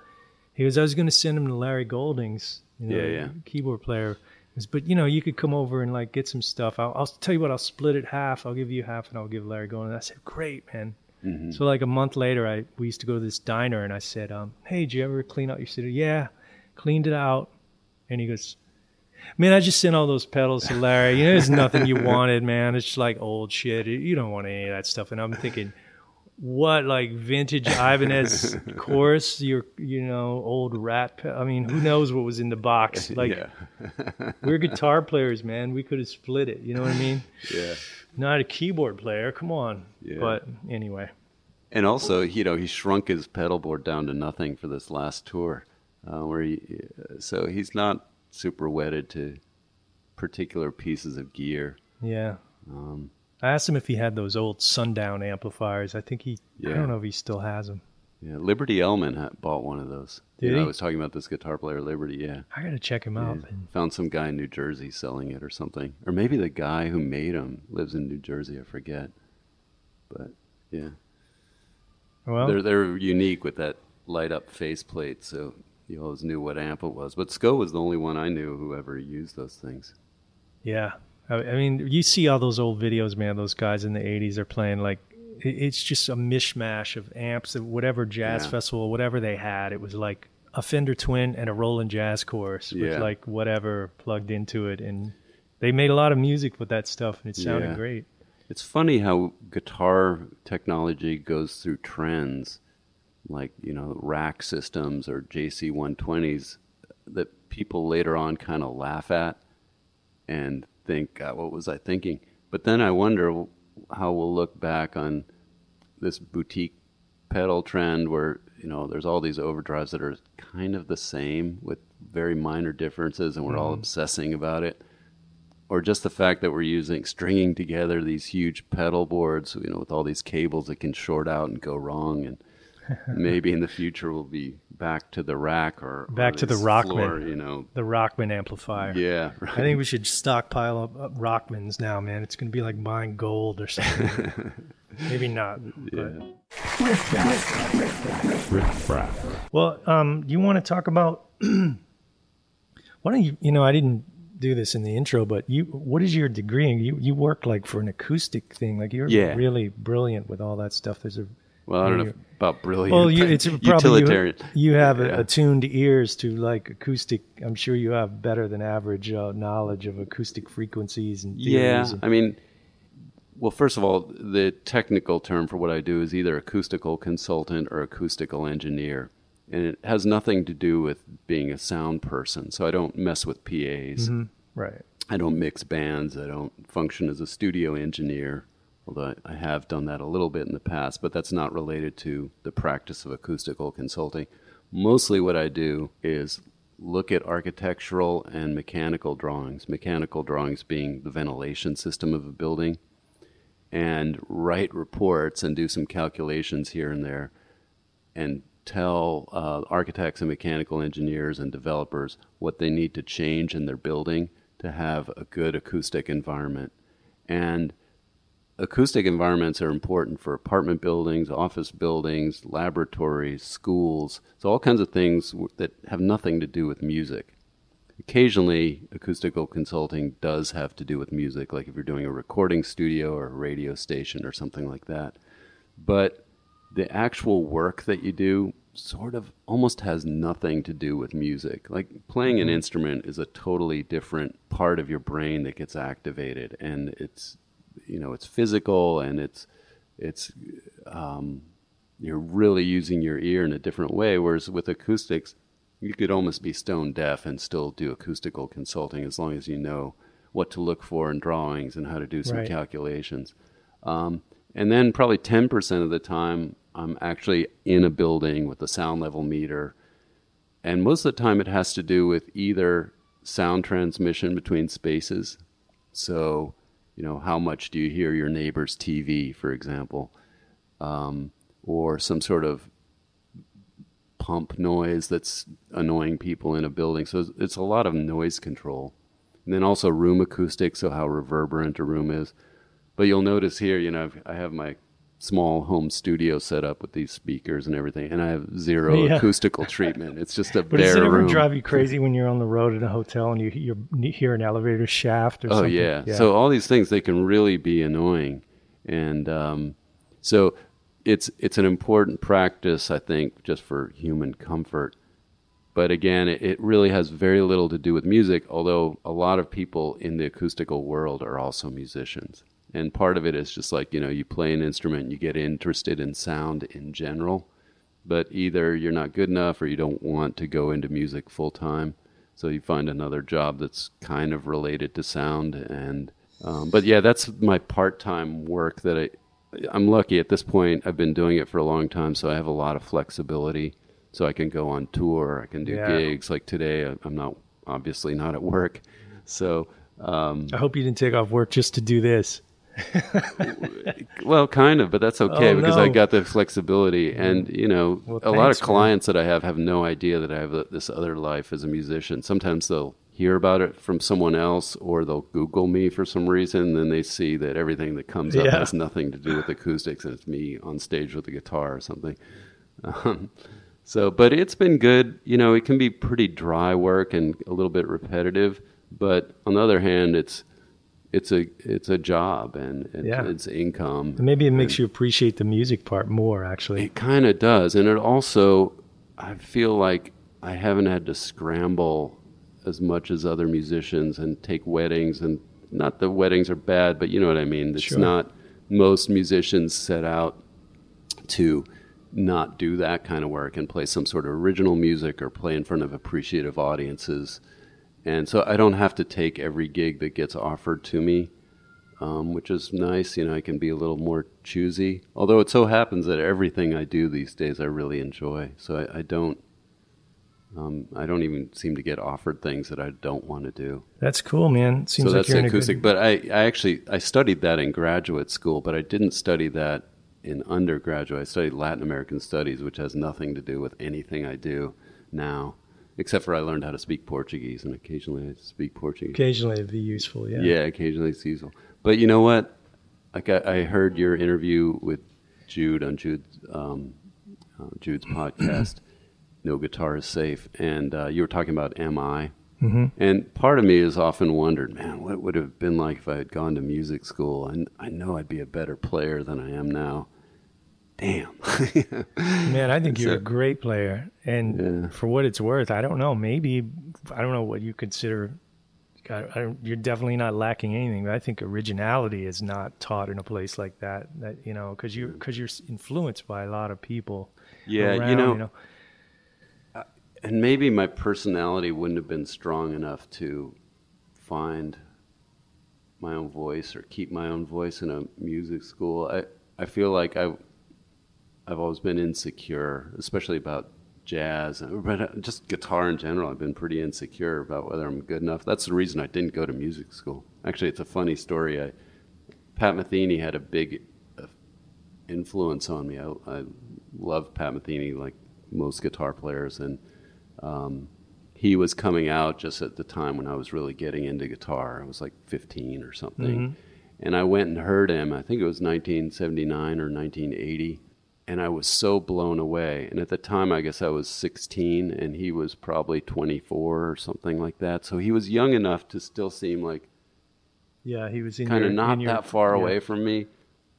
he goes, "I was gonna send them to Larry Goldings, you know, Yeah, yeah. keyboard player." Goes, But you know, you could come over and like get some stuff. I'll, I'll tell you what. I'll split it half. I'll give you half, and I'll give Larry Goldings. I said, "Great, man." Mm-hmm. So like a month later, I we used to go to this diner, and I said, um, "Hey, did you ever clean out your studio?" Yeah, cleaned it out. And he goes, "Man, I just sent all those pedals to Larry. You know, there's nothing you wanted, man. It's just like old shit. You don't want any of that stuff." And I'm thinking, what like vintage Ibanez chorus? Your you know old rat. Pe- I mean, who knows what was in the box? Like yeah. we're guitar players, man. We could have split it. You know what I mean? Yeah. Not a keyboard player. Come on. Yeah. But anyway. And also, you know, he shrunk his pedal board down to nothing for this last tour, uh, where he, so he's not super wedded to particular pieces of gear. Yeah. Um, I asked him if he had those old sundown amplifiers. I think he. Yeah. I don't know if he still has them. yeah, Liberty Ellman ha bought one of those. Did You know, he? I was talking about this guitar player, Liberty. Yeah. I gotta check him Yeah. out. And- Found some guy in New Jersey selling it or something, or maybe the guy who made them lives in New Jersey. I forget. But yeah, Well, they're they're unique with that light up faceplate, so you always knew what amp it was. But Sco was the only one I knew who ever used those things. yeah. I, I mean, you see all those old videos, man. Those guys in the '80s are playing like it's just a mishmash of amps of whatever jazz Yeah. festival, whatever they had. It was like a Fender Twin and a Roland Jazz Chorus with Yeah. like whatever plugged into it, and they made a lot of music with that stuff, and it sounded Yeah. great. It's funny how guitar technology goes through trends, like you know rack systems or JC 120s, that people later on kind of laugh at and think, God, "What was I thinking?" But then I wonder how we'll look back on this boutique pedal trend where you know there's all these overdrives that are kind of the same with very minor differences, and we're all mm-hmm. obsessing about it or just the fact that we're using stringing together these huge pedal boards, you know, with all these cables that can short out and go wrong, and maybe in the future we'll be back to the rack or Back or to the Rockman. floor, you know. The Rockman amplifier. Yeah, I think we should stockpile up, up Rockmans now, man. It's going to be like buying gold or something. Maybe not. But. Well, um, do you want to talk about? why don't you? You know, I didn't do this in the intro, but you. What is your degree? And You you work like for an acoustic thing. Like you're Yeah. really brilliant with all that stuff. There's a Well, I don't know if about brilliant. well, you, it's probably utilitarian. you, you have Yeah. attuned ears to like acoustic. I'm sure you have better than average uh, knowledge of acoustic frequencies and Yeah, and- I mean, well, first of all, the technical term for what I do is either acoustical consultant or acoustical engineer. And it has nothing to do with being a sound person. So I don't mess with PAs. right. I don't mix bands. I don't function as a studio engineer, although I have done that a little bit in the past, but that's not related to the practice of acoustical consulting. Mostly what I do is look at architectural and mechanical drawings, mechanical drawings being the ventilation system of a building, and write reports and do some calculations here and there and tell uh, architects and mechanical engineers and developers what they need to change in their building to have a good acoustic environment. And acoustic environments are important for apartment buildings, office buildings, laboratories, schools. So, all kinds of things that have nothing to do with music. Occasionally, acoustical consulting does have to do with music, like if you're doing a recording studio or a radio station or something like that. But the actual work that you do sort of almost has nothing to do with music. Like playing an mm-hmm. instrument is a totally different part of your brain that gets activated, and it's you know it's physical and it's it's um, you're really using your ear in a different way. Whereas with acoustics, you could almost be stone deaf and still do acoustical consulting as long as you know what to look for in drawings and how to do some Right. calculations. Um, and then probably 10% of the time, I'm actually in a building with a sound level meter. And most of the time, it has to do with either sound transmission between spaces. So, you know, how much do you hear your neighbor's TV, for example, um, or some sort of pump noise that's annoying people in a building. So it's, a lot of noise control. And then also room acoustics, so how reverberant a room is. But you'll notice here, you know, I've, I have my small home studio set up with these speakers and everything, and I have zero Yeah. acoustical treatment. It's just a But does bare it ever room. drive you crazy when you're on the road in a hotel and you, you hear an elevator shaft or something. Oh something? yeah. So all these things they can really be annoying, and um, so it's it's an important practice, I think, just for human comfort. But again, it, it really has very little to do with music. Although a lot of people in the acoustical world are also musicians, and part of it is just like you know you play an instrument, you get interested in sound in general, but either you're not good enough or you don't want to go into music full time so you find another job that's kind of related to sound and um, but yeah that's my part-time work that i i'm lucky at this point i've been doing it for a long time so i have a lot of flexibility so i can go on tour i can do Yeah. gigs like today i'm not obviously not at work so um, I hope you didn't take off work just to do this. Well, kind of, but that's okay Oh, because I got the flexibility, and you know, Well, a lot of clients that I have have no idea that I have this other life as a musician. Sometimes they'll hear about it from someone else, or they'll Google me for some reason, and then they see that everything that comes up Yeah. has nothing to do with acoustics, and it's me on stage with a guitar or something. Um, so, but it's been good. You know, it can be pretty dry work and a little bit repetitive, but on the other hand, it's it's a it's a job and it's, Yeah. it's income. Maybe it makes you appreciate the music part more, actually. It kind of does, and it also I feel like I haven't had to scramble as much as other musicians and take weddings and not that weddings are bad, but you know what I mean. It's Sure. not most musicians set out to not do that kind of work and play some sort of original music or play in front of appreciative audiences. And so I don't have to take every gig that gets offered to me, um, which is nice. You know, I can be a little more choosy. Although it so happens that everything I do these days I really enjoy. So I, I don't. Um, I don't even seem to get offered things that I don't want to do. That's cool, man. Seems so like that's you're in a acoustic. good. But I, I actually I studied that in graduate school, but I didn't study that in undergraduate. I studied Latin American studies, which has nothing to do with anything I do now, except for I learned how to speak Portuguese, and occasionally I speak Portuguese. Occasionally, it'd be useful. Yeah. Yeah, occasionally it's useful. But you know what? Like I, I heard your interview with Jude on Jude's um, uh, Jude's podcast. No guitar is safe, and uh, you were talking about MI. Mm-hmm. And part of me has often wondered, man, what would have been like if I had gone to music school? And I know I'd be a better player than I am now. Damn. Man, I think you're a great player, and Yeah. for what it's worth, I don't know. Maybe I don't know what you consider. Don't, you're definitely not lacking anything. But I think originality is not taught in a place like that. That you know, because you because you're mm. influenced by a lot of people. yeah, around, you know, and maybe my personality wouldn't have been strong enough to find my own voice or keep my own voice in a music school. I I feel like I I've always been insecure, especially about jazz, but uh, just guitar in general. I've been pretty insecure about whether I'm good enough. That's the reason I didn't go to music school. Actually, it's a funny story. I, Pat Metheny had a big uh, influence on me. I, I love Pat Metheny like most guitar players, and um, he was coming out just at the time when I was really getting into guitar. I was like 15 or something. And I went and heard him. I think it was 1979 or 1980. And I was so blown away. And at the time, I guess I was 16, and he was probably 24 or something like that. So he was young enough to still seem like yeah, he was kind of not your- that far yeah, away from me.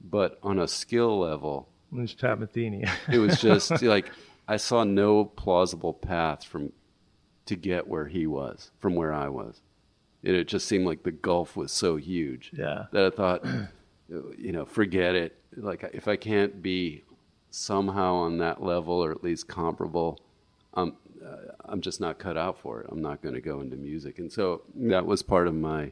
But on a skill level, It was Pat Metheny. it was just like I saw no plausible path from to get where he was from where I was. It, it just seemed like the gulf was so huge yeah, that I thought, you know, forget it. Like if I can't be somehow on that level or at least comparable, I'm uh, I'm just not cut out for it. I'm not going to go into music, and so that was part of my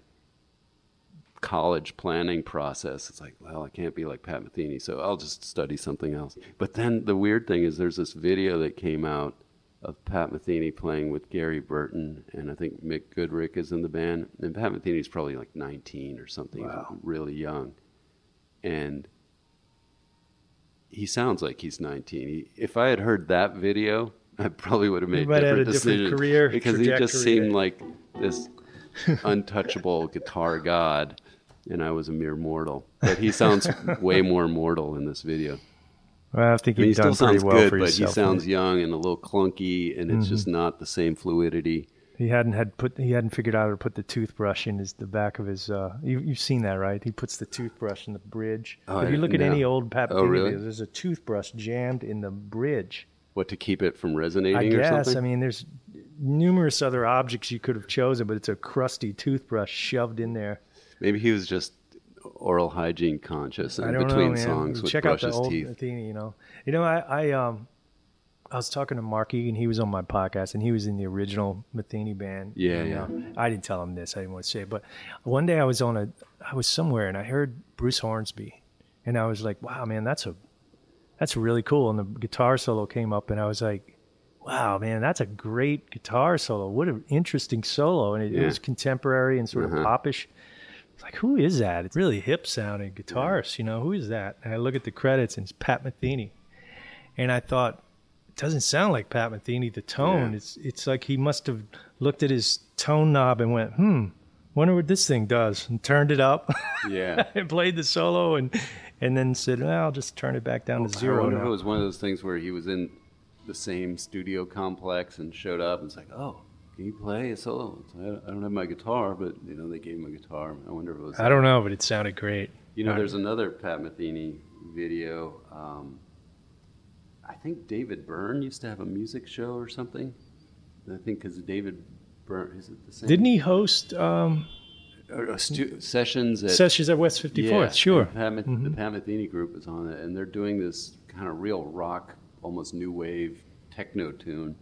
college planning process. It's like, well, I can't be like Pat Metheny, so I'll just study something else. But then the weird thing is, there's this video that came out of Pat Metheny playing with Gary Burton, and I think Mick Goodrick is in the band. And Pat Metheny's probably like 19 or something, Wow. really young, and he sounds like he's 19. He, if I had heard that video, I probably would have made different had a different career because he just seemed like this untouchable guitar god, and I was a mere mortal. But he sounds way more mortal in this video. Well, I think I mean, he still sounds well good, but yourself. he sounds young and a little clunky, and it's Mm-hmm. just not the same fluidity. He hadn't had put he hadn't figured out how to put the toothbrush in his the back of his. Uh, you, you've seen that, right? He puts the toothbrush in the bridge. Oh, if you look at didn't any old Pat Oh, really? there's a toothbrush jammed in the bridge. What to keep it from resonating I or guess. I mean, there's numerous other objects you could have chosen, but it's a crusty toothbrush shoved in there. Maybe he was just oral hygiene conscious and between know, songs would Check brush out the his old teeth. Athena, you know. You know, I, I um I was talking to Mark Egan, he was on my podcast and he was in the original Metheny band. Yeah, And, yeah. uh, I didn't tell him this, I didn't want to say it, but one day I was on a I was somewhere and I heard Bruce Hornsby and I was like, Wow, man, that's a that's really cool. And the guitar solo came up and I was like, Wow, man, that's a great guitar solo. What an interesting solo. And it, it was contemporary and sort of Uh-huh. popish. It's like, who is that? It's really hip sounding guitarist, you know, who is that? And I look at the credits and it's Pat Metheny. And I thought, doesn't sound like Pat Metheny, the tone. Yeah. It's it's like he must have looked at his tone knob and went, hmm, wonder what this thing does, and turned it up Yeah. and played the solo and and then said, well, I'll just turn it back down to I zero wonder if it was one of those things where he was in the same studio complex and showed up and it's like, oh, can you play a solo? I don't have my guitar, but you know they gave him a guitar. I wonder if it was. I don't know, but it sounded great. You know, there's another Pat Metheny video. Um, I think David Byrne used to have a music show or something. I think because David Byrne is it the same? Didn't he host um, uh, stu- sessions at sessions at West 54th? Yeah, Sure. and Pat, Meth- The Pat Metheny group is on it, and they're doing this kind of real rock, almost new wave techno tune,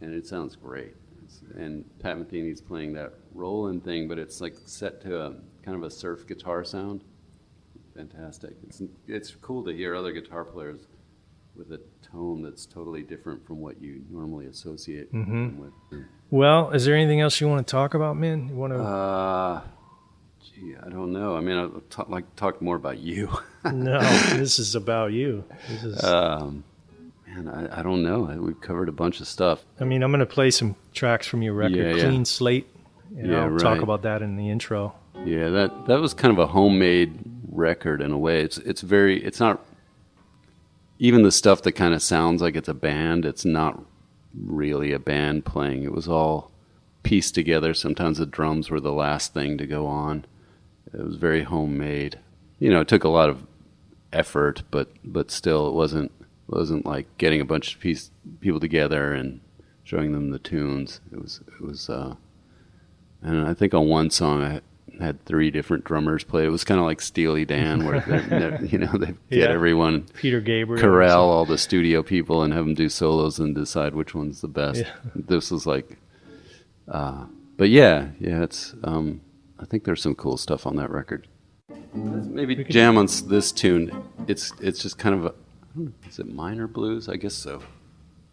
and it sounds great. It's, and Pat Metheny's playing that Roland thing, but it's like set to a kind of a surf guitar sound. Fantastic. It's it's cool to hear other guitar players with a tone that's totally different from what you normally associate them with. Well, is there anything else you want to talk about, man? You want to? Uh, gee, I don't know. I mean, I'd talk, like to talk more about you. no, this is about you. This is. Um, man, I, I don't know. We've covered a bunch of stuff. I mean, I'm going to play some tracks from your record, Yeah, yeah. Clean Slate. And Yeah, I'll talk about that in the intro. Yeah, that that was kind of a homemade record in a way. It's it's very it's not even the stuff that kind of sounds like it's a band. It's not really a band playing. It was all pieced together. Sometimes the drums were the last thing to go on. It was very homemade. You know, it took a lot of effort, but but still, it wasn't wasn't like getting a bunch of piece, people together and showing them the tunes. It was it was. Uh, and I think on one song I had three different drummers play. It was kind of like Steely Dan, where they're, they're- you know they get Yeah. everyone Peter Gabriel. corral all the studio people and have them do solos and decide which one's the best. Yeah. This was like, uh, but yeah, yeah, it's. Um, I think there's some cool stuff on that record. Maybe jam on this tune. It's it's just kind of a. Is it minor blues? I guess so.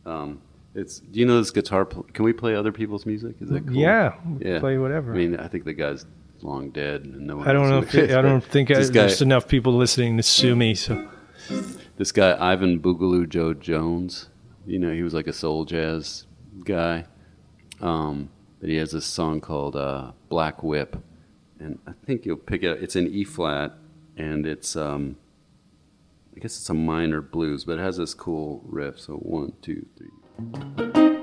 Um, it's. Do you know this guitar? Pl- can we play other people's music? Is that cool? Yeah, Yeah. play whatever. I mean, I think the guy's long dead, and no one. I don't know if who it is, I don't think I, guy, there's enough people listening to sue me. So this guy Ivan Boogaloo Joe Jones. You know, he was like a soul jazz guy. Um, but he has this song called uh, Black Whip, and I think you'll pick it. up. It's in E flat, and it's um, I guess it's a minor blues, but it has this cool riff. So one, two, three.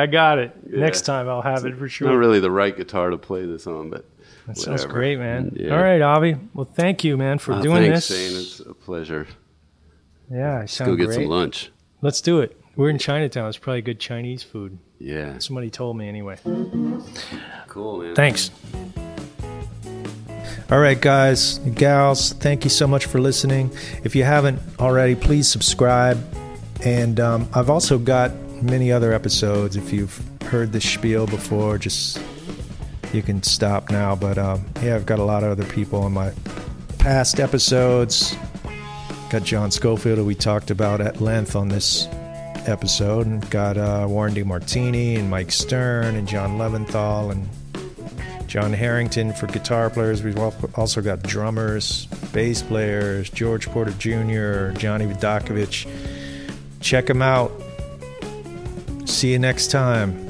I got it. Yeah. Next time I'll have it for sure. Not really the right guitar to play this on, but that sounds great, man. Yeah. All right, Avi. Well, thank you, man, for Oh, doing thanks, this. Shane. It's a pleasure. yeah, I Let's go get great. some lunch. Let's do it. We're in Chinatown. It's probably good Chinese food. Yeah, Somebody told me anyway. cool, man. Thanks. All right, guys, and gals, thank you so much for listening. If you haven't already, please subscribe. And um, I've also got many other episodes. If you've heard this spiel before, just you can stop now. But um, yeah, I've got a lot of other people on my past episodes. Got John Scofield, who we talked about at length on this episode, and got uh, Warren DeMartini and Mike Stern and John Leventhal and Jon Herington for guitar players. We've also got drummers, bass players, George Porter Jr., Johnny Vidacovich. Check them out. See you next time.